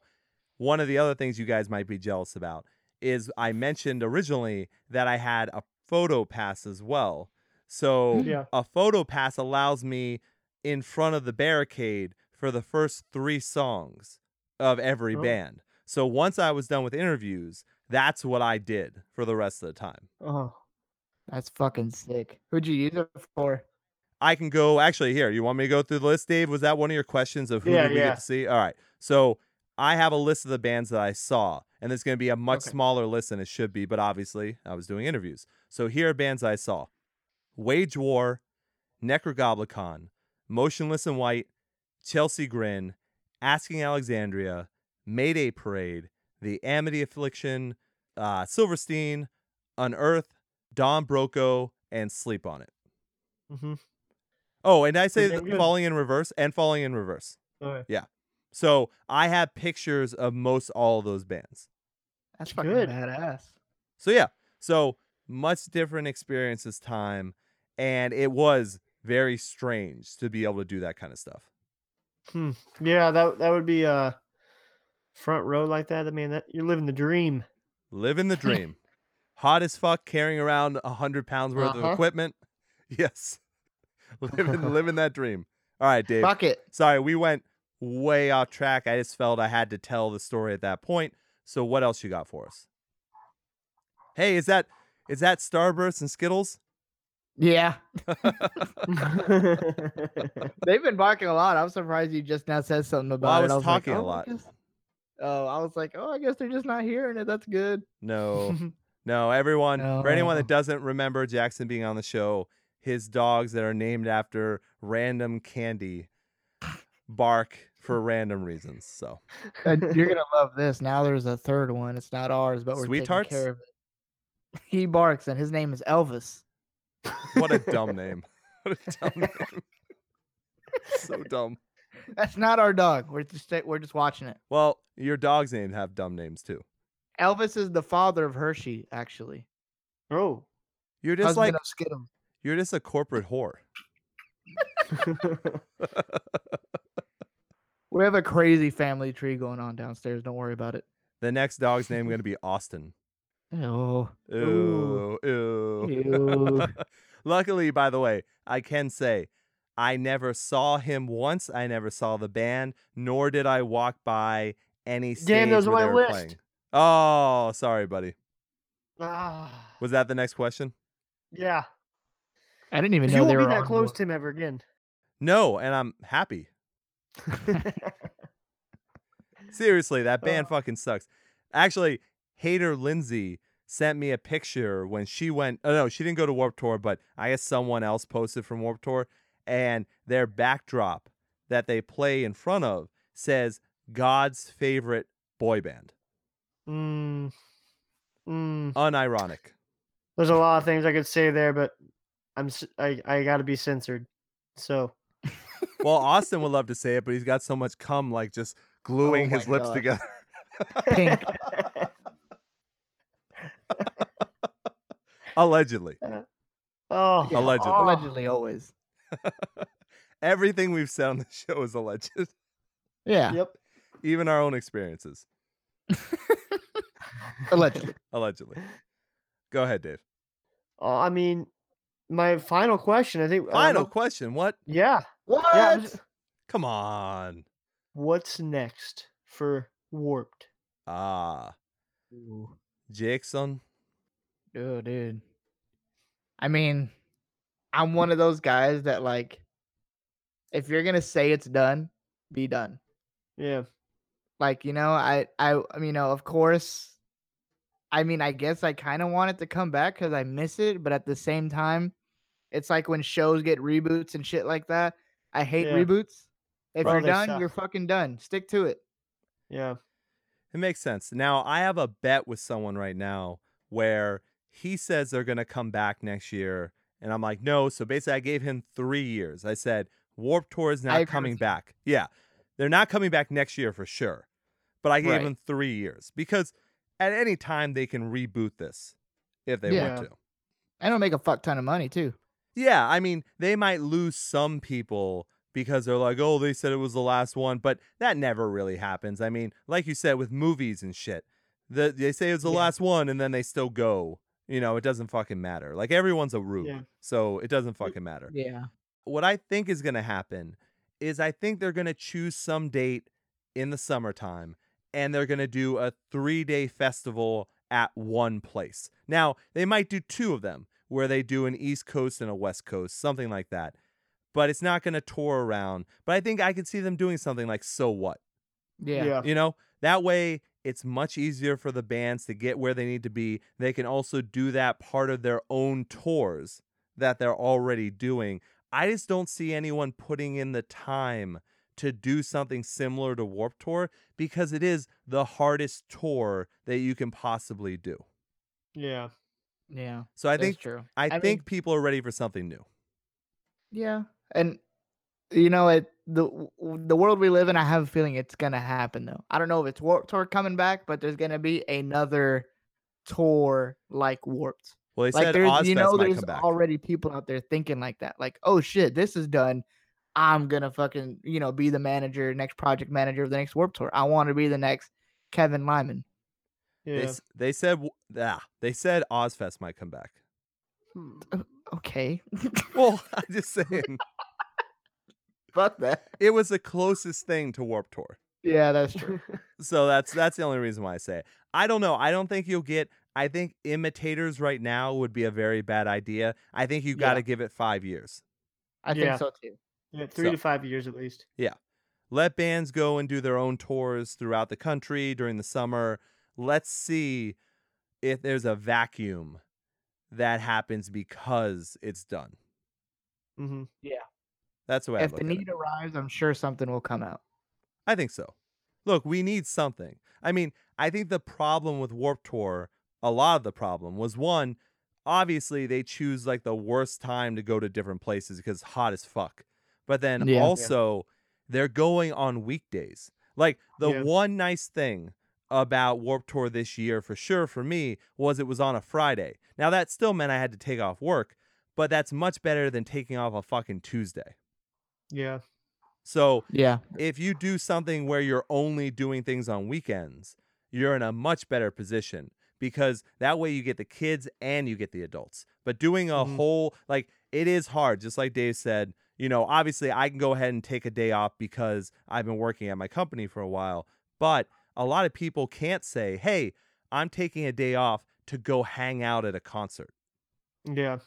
one of the other things you guys might be jealous about is I mentioned originally that I had a photo pass as well. So Yeah. a photo pass allows me in front of the barricade for the first three songs of every Oh. band. So once I was done with interviews, that's what I did for the rest of the time. Oh. That's fucking sick. Who'd you use it for? I can go actually here. You want me to go through the list, Dave? Was that one of your questions of who Yeah, did we yeah. get to see? All right. So I have a list of the bands that I saw, and it's going to be a much Okay. smaller list than it should be, but obviously I was doing interviews. So here are bands I saw Wage War, Nekrogoblikon, Motionless in White, Chelsea Grin, Asking Alexandria, Mayday Parade, The Amity Affliction, uh, Silverstein, Unearth, Don Broco, and Sleep on It. hmm Oh, and I say Pretty damn good. falling in reverse and falling in reverse. Okay. So I have pictures of most all of those bands. That's fucking Good. badass. So yeah, so much different experience this time, and it was very strange to be able to do that kind of stuff. Hmm. Yeah, that that would be uh front row like that. I mean, that you're living the dream. Living the dream. Hot as fuck, carrying around a hundred pounds worth of Uh-huh. equipment. Yes, living living that dream. All right, Dave. Fuck it. Sorry, we went way off track. I just felt I had to tell the story at that point. So what else you got for us? Hey, is that is that Starburst and Skittles? Yeah. They've been barking a lot. I'm surprised you just now said something about Well, I it. was like, talking a "Oh, I lot." guess- Oh, I was like, oh, I guess they're just not hearing it. That's good. No. No, everyone, for anyone that doesn't remember Jackson being on the show, his dogs that are named after random candy bark for random reasons. So, And you're gonna love this. Now there's a third one. It's not ours, but we're taking Sweethearts? care of it. He barks, and his name is Elvis. what a dumb name. What a dumb name. so dumb. That's not our dog. We're just we're just watching it. Well, your dog's names have dumb names too. Elvis is the father of Hershey, actually. Oh. You're just like Husband of Skittles. you're just a corporate whore. We have a crazy family tree going on downstairs. Don't worry about it. The next dog's name going to be Austin. Oh, Ew, ew. Ew. Luckily, by the way, I can say I never saw him once. I never saw the band, nor did I walk by any stage Damn, those where are they my were list. playing. Oh, sorry, buddy. ah. Was that the next question? Yeah. I didn't even know You won't were be that on close to him ever again. No, and I'm happy. Seriously, that band fucking sucks. Actually, Hater Lindsay sent me a picture when she went. Oh no, she didn't go to Warp Tour, but I guess someone else posted from Warp Tour, and their backdrop that they play in front of says God's favorite boy band. mm. Mm. Unironic. There's a lot of things I could say there, but I'm I I got to be censored. So Well, Austin would love to say it, but he's got so much cum, like just oh gluing my his lips God. together. Pink. Allegedly. Uh, oh, Yeah, Allegedly. oh. Allegedly, always. Everything we've said on the show is alleged, Yeah, Yep. even our own experiences. allegedly. Allegedly. Go ahead, Dave. Oh, I mean, my final question. I think. Final know- question. What? Yeah. What? Yeah. Just- Come on. What's next for Warped? Ah, Ooh. Jackson. Oh, dude. I mean, I'm one of those guys that like, if you're gonna say it's done, be done. Yeah. Like, you know, I, I, you know, of course. I mean, I guess I kind of want it to come back because I miss it, but at the same time, it's like when shows get reboots and shit like that. I hate Yeah. reboots. If Bro, you're they done, you're fucking done. Stick to it. Yeah. It makes sense. Now, I have a bet with someone right now where he says they're going to come back next year. And I'm like, no. So basically, I gave him three years. I said, Warp Tour is not coming back. Yeah. They're not coming back next year for sure. But I gave Right. him three years because at any time they can reboot this if they Yeah. want to. And it'll make a fuck ton of money too. Yeah, I mean, they might lose some people because they're like, oh, they said it was the last one, but that never really happens. I mean, like you said with movies and shit, the, they say it's the Yeah. last one and then they still go. You know, it doesn't fucking matter. Like everyone's a rube, Yeah. so it doesn't fucking matter. Yeah. What I think is going to happen is I think they're going to choose some date in the summertime and they're going to do a three day festival at one place. Now, they might do two of them where they do an East Coast and a West Coast, something like that. But it's not going to tour around. But I think I could see them doing something like So What? Yeah. Yeah. You know, that way it's much easier for the bands to get where they need to be. They can also do that part of their own tours that they're already doing. I just don't see anyone putting in the time to do something similar to Warp Tour because it is the hardest tour that you can possibly do. Yeah. Yeah. So I think true. I, mean, think people are ready for something new. Yeah, and you know it. The the world we live in, I have a feeling it's gonna happen though. I don't know if it's Warped Tour coming back, but there's gonna be another tour like Warped. Well, they Like said there's, Ozzfest you know, there's already people out there thinking like that. Like, oh shit, this is done. I'm gonna fucking you know be the manager, next project manager of the next Warped Tour. I want to be the next Kevin Lyman. They, Yeah. s- they said w- ah, they said Ozzfest might come back. Hmm. Okay, Well, I'm just saying fuck that. it was the closest thing to Warp Tour. Yeah, that's true. So that's that's the only reason why I say it. I don't know. I don't think you'll get. I think imitators right now would be a very bad idea. I think you got to Yeah. give it five years. I Yeah. think so too. yeah. Three So- to five years at least. Yeah, let bands go and do their own tours throughout the country during the summer. Let's see if there's a vacuum that happens because it's done. hmm Yeah. That's the way I If look the at it. need arrives, I'm sure something will come out. I think so. Look, we need something. I mean, I think the problem with Warp Tour, a lot of the problem was one, obviously they choose like the worst time to go to different places because it's hot as fuck. But then Yeah. Yeah. also they're going on weekdays. Like the Yeah. one nice thing about Warp Tour this year for sure for me was it was on a Friday. Now that still meant I had to take off work, but that's much better than taking off a fucking Tuesday. Yeah. So Yeah. if you do something where you're only doing things on weekends, you're in a much better position because that way you get the kids and you get the adults. But doing a Mhm. whole like it is hard, just like Dave said. You know, obviously I can go ahead and take a day off because I've been working at my company for a while, but a lot of people can't say, "Hey, I'm taking a day off to go hang out at a concert." Yeah.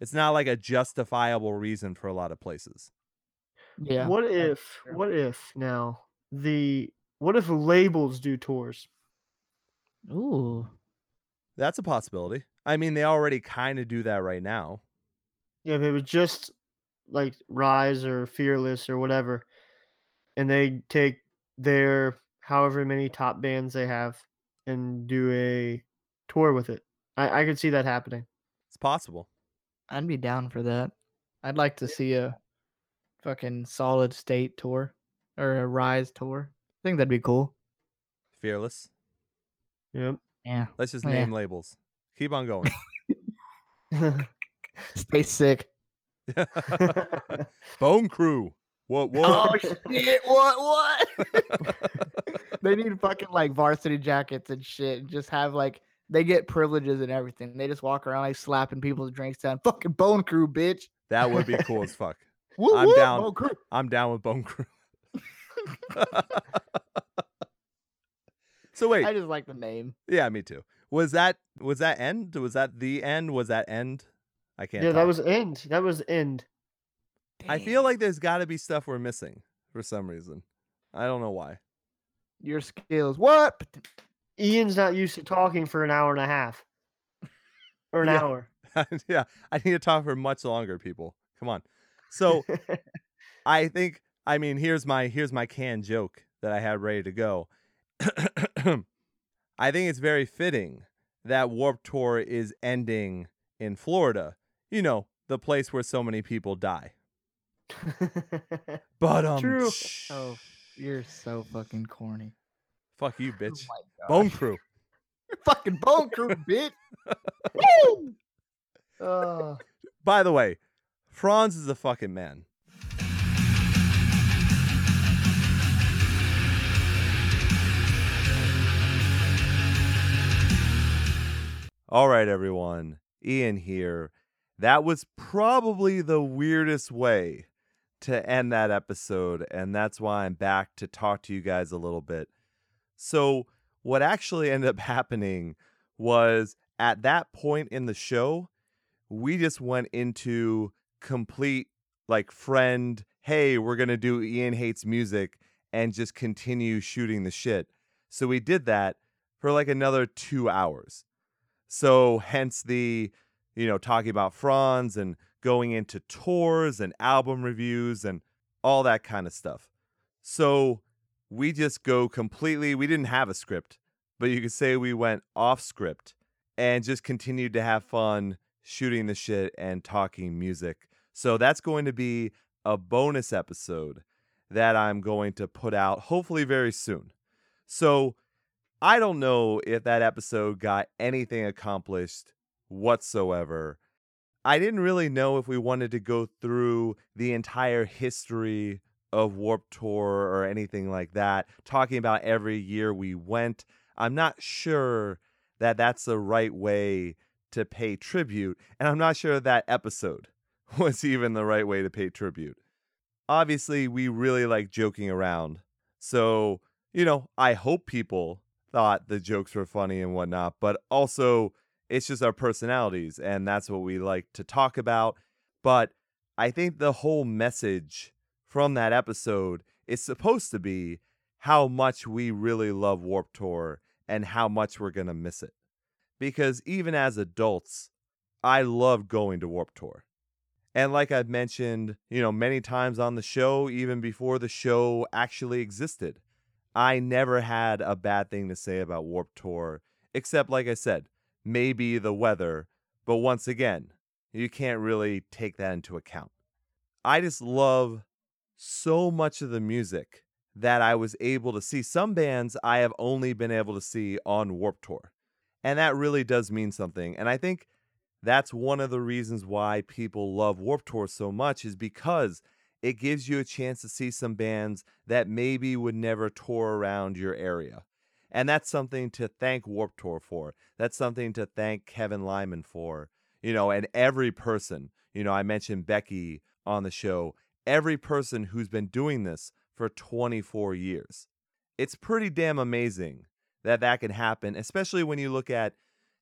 It's not like a justifiable reason for a lot of places. Yeah. What if what if now the what if labels do tours? Ooh. That's a possibility. I mean, they already kind of do that right now. Yeah, if it was just like Rise or Fearless or whatever, and they take their however many top bands they have and do a tour with it. I, I could see that happening. It's possible. I'd be down for that. I'd like to see a fucking solid state tour or a rise tour. I think that'd be cool. Fearless. Yep. Yeah. Let's just oh, Yeah. name labels. Keep on going. Stay sick. Bone Crew. What? What? Oh shit! What? What? they need fucking like varsity jackets and shit, and just have like they get privileges and everything. They just walk around like slapping people's drinks down. Fucking Bone Crew, bitch. that would be cool as fuck. Woo, I'm woo, down. Bone Crew. I'm down with Bone Crew. so wait, I just like the name. yeah, me too. Was that was that end? Was that the end? Was that end? I can't. yeah, that was end. That was end. I feel like there's got to be stuff we're missing for some reason. I don't know why. your skills. What? Ian's not used to talking for an hour and a half. Or an Yeah. hour. yeah, I need to talk for much longer, people. Come on. So I think I mean here's my here's my canned joke that I had ready to go. I think it's very fitting that Warp Tour is ending in Florida. You know, the place where so many people die. But um True. Oh, you're so fucking corny. fuck you, bitch. Oh Bone crew. fucking Bone Crew, bitch. Woo! Oh, By the way, Franz is a fucking man. All right, everyone. Ian here. That was probably the weirdest way to end that episode, and that's why I'm back to talk to you guys a little bit. So, what actually ended up happening was at that point in the show, we just went into complete like friend, hey, we're going to do Ian Hates Music and just continue shooting the shit. So we did that for like another two hours. So hence the, you know, talking about Franz and going into tours and album reviews and all that kind of stuff. So we just go completely, we didn't have a script, but you could say we went off script and just continued to have fun shooting the shit and talking music. So that's going to be a bonus episode that I'm going to put out hopefully very soon. So I don't know if that episode got anything accomplished whatsoever. I didn't really know if we wanted to go through the entire history of Warp Tour or anything like that, talking about every year we went. I'm not sure that that's the right way to pay tribute, and I'm not sure that episode was even the right way to pay tribute. Obviously, we really like joking around. So, you know, I hope people thought the jokes were funny and whatnot, but also it's just our personalities, and that's what we like to talk about. But I think the whole message from that episode is supposed to be how much we really love Warp Tour and how much we're going to miss it. Because even as adults, I love going to Warp Tour. And like I've mentioned, you know, many times on the show, even before the show actually existed, I never had a bad thing to say about Warp Tour, except, like I said, maybe the weather. But once again, you can't really take that into account. I just love so much of the music that I was able to see. Some bands I have only been able to see on Warp Tour. And that really does mean something. And I think that's one of the reasons why people love Warp Tour so much is because it gives you a chance to see some bands that maybe would never tour around your area. And that's something to thank Warp Tour for. That's something to thank Kevin Lyman for. You know, and every person, you know, I mentioned Becky on the show, every person who's been doing this for 24 years. It's pretty damn amazing that that can happen, especially when you look at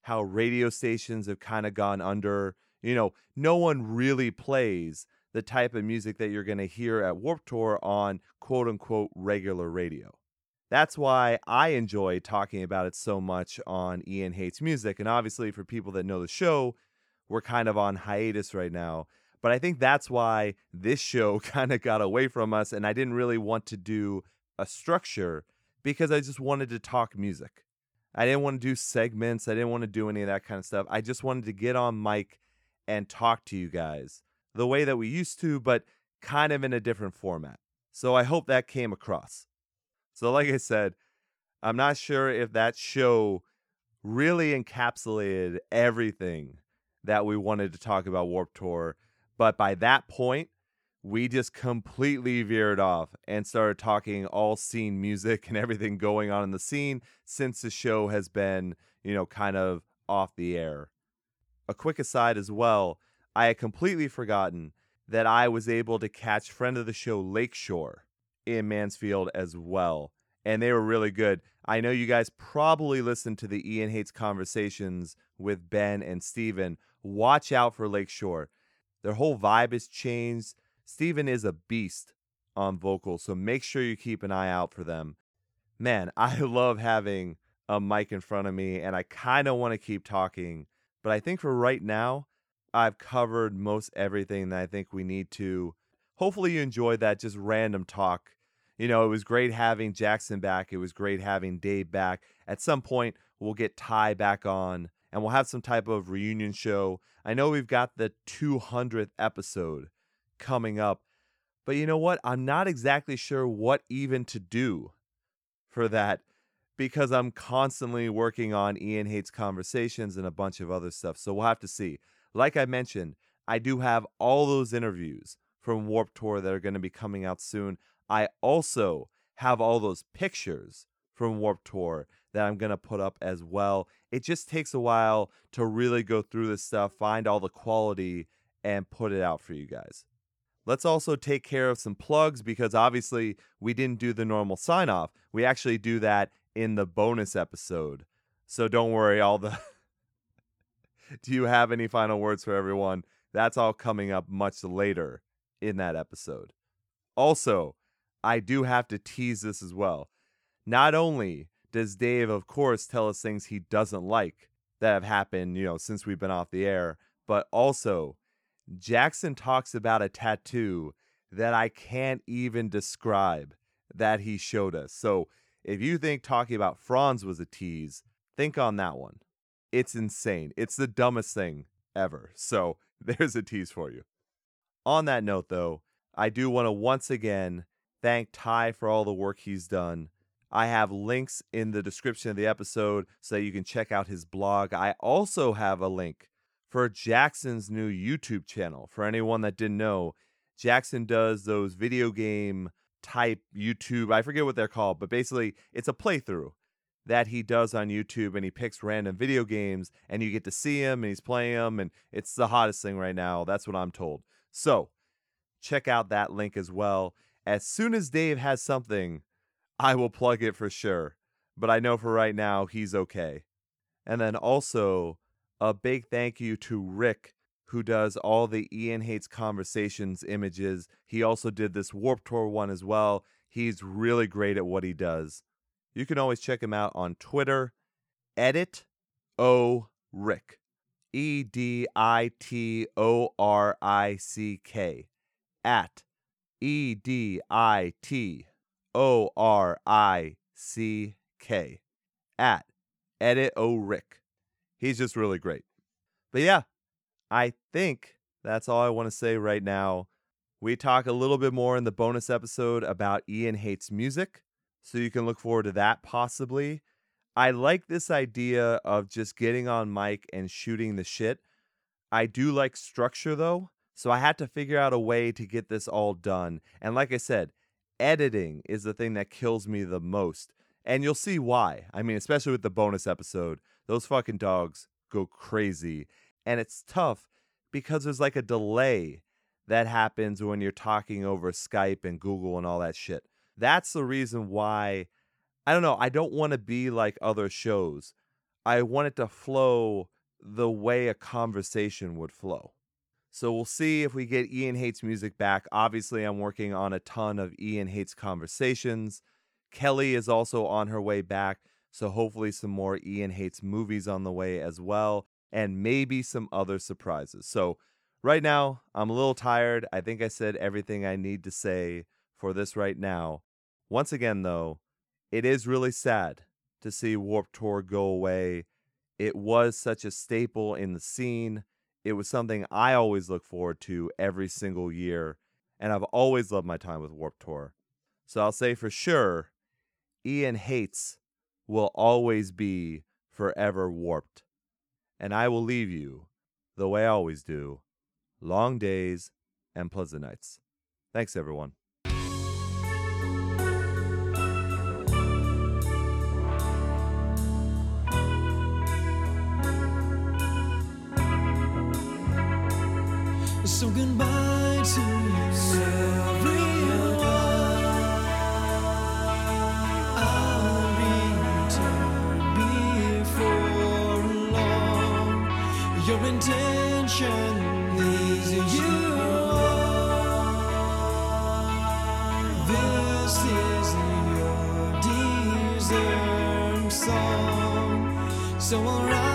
how radio stations have kind of gone under. You know, no one really plays the type of music that you're going to hear at Warp Tour on quote unquote regular radio. That's why I enjoy talking about it so much on Ian Hates Music. And obviously, for people that know the show, we're kind of on hiatus right now. But I think that's why this show kind of got away from us. And I didn't really want to do a structure because I just wanted to talk music. I didn't want to do segments. I didn't want to do any of that kind of stuff. I just wanted to get on mic and talk to you guys the way that we used to, but kind of in a different format. So I hope that came across. So, like I said, I'm not sure if that show really encapsulated everything that we wanted to talk about Warped Tour. But by that point, we just completely veered off and started talking all scene music and everything going on in the scene since the show has been, you know, kind of off the air. A quick aside as well, I had completely forgotten that I was able to catch friend of the show Lakeshore in Mansfield as well. And they were really good. I know you guys probably listened to the Ian Hates conversations with Ben and Steven. Watch out for Lakeshore. Their whole vibe has changed. Steven is a beast on vocals, so make sure you keep an eye out for them. Man, I love having a mic in front of me, and I kind of want to keep talking. But I think for right now, I've covered most everything that I think we need to. Hopefully, you enjoyed that just random talk you know, it was great having Jackson back. It was great having Dave back. At some point, we'll get Ty back on and we'll have some type of reunion show. I know we've got the 200th episode coming up, but you know what? I'm not exactly sure what even to do for that because I'm constantly working on Ian Hates Conversations and a bunch of other stuff. So we'll have to see. Like I mentioned, I do have all those interviews from Warped Tour that are going to be coming out soon. I also have all those pictures from Warped Tour that I'm going to put up as well. It just takes a while to really go through this stuff, find all the quality, and put it out for you guys. Let's also take care of some plugs because obviously we didn't do the normal sign off. We actually do that in the bonus episode. So don't worry, all the. do you have any final words for everyone? That's all coming up much later in that episode. Also, I do have to tease this as well. Not only does Dave, of course, tell us things he doesn't like that have happened, you know, since we've been off the air, but also Jackson talks about a tattoo that I can't even describe that he showed us. So if you think talking about Franz was a tease, think on that one. It's insane. It's the dumbest thing ever. So there's a tease for you. On that note, though, I do want to once again thank Ty for all the work he's done. I have links in the description of the episode so that you can check out his blog. I also have a link for Jackson's new YouTube channel. For anyone that didn't know, Jackson does those video game type YouTube, I forget what they're called, but basically it's a playthrough that he does on YouTube and he picks random video games and you get to see him and he's playing them and it's the hottest thing right now. That's what I'm told. So, check out that link as well. As soon as Dave has something, I will plug it for sure. But I know for right now, he's okay. And then also, a big thank you to Rick, who does all the Ian Hates Conversations images. He also did this Warped Tour one as well. He's really great at what he does. You can always check him out on Twitter, edit O Rick. E D I T O R I C K at E D I T O R I C K at Edit O Rick. He's just really great. But yeah, I think that's all I want to say right now. We talk a little bit more in the bonus episode about Ian hates music, so you can look forward to that possibly. I like this idea of just getting on mic and shooting the shit. I do like structure though, so I had to figure out a way to get this all done. And like I said, editing is the thing that kills me the most. And you'll see why. I mean, especially with the bonus episode, those fucking dogs go crazy. And it's tough because there's like a delay that happens when you're talking over Skype and Google and all that shit. That's the reason why I don't know, I don't want to be like other shows. I want it to flow the way a conversation would flow. So we'll see if we get Ian Hates music back. Obviously, I'm working on a ton of Ian Hates conversations. Kelly is also on her way back. So hopefully, some more Ian Hates movies on the way as well, and maybe some other surprises. So, right now, I'm a little tired. I think I said everything I need to say for this right now. Once again, though, it is really sad to see Warped Tour go away. It was such a staple in the scene. It was something I always look forward to every single year, and I've always loved my time with Warped Tour. So I'll say for sure, Ian Hates will always be forever warped. And I will leave you, the way I always do, long days and pleasant nights. Thanks, everyone. Intention is you. This is your deserved song. So I'll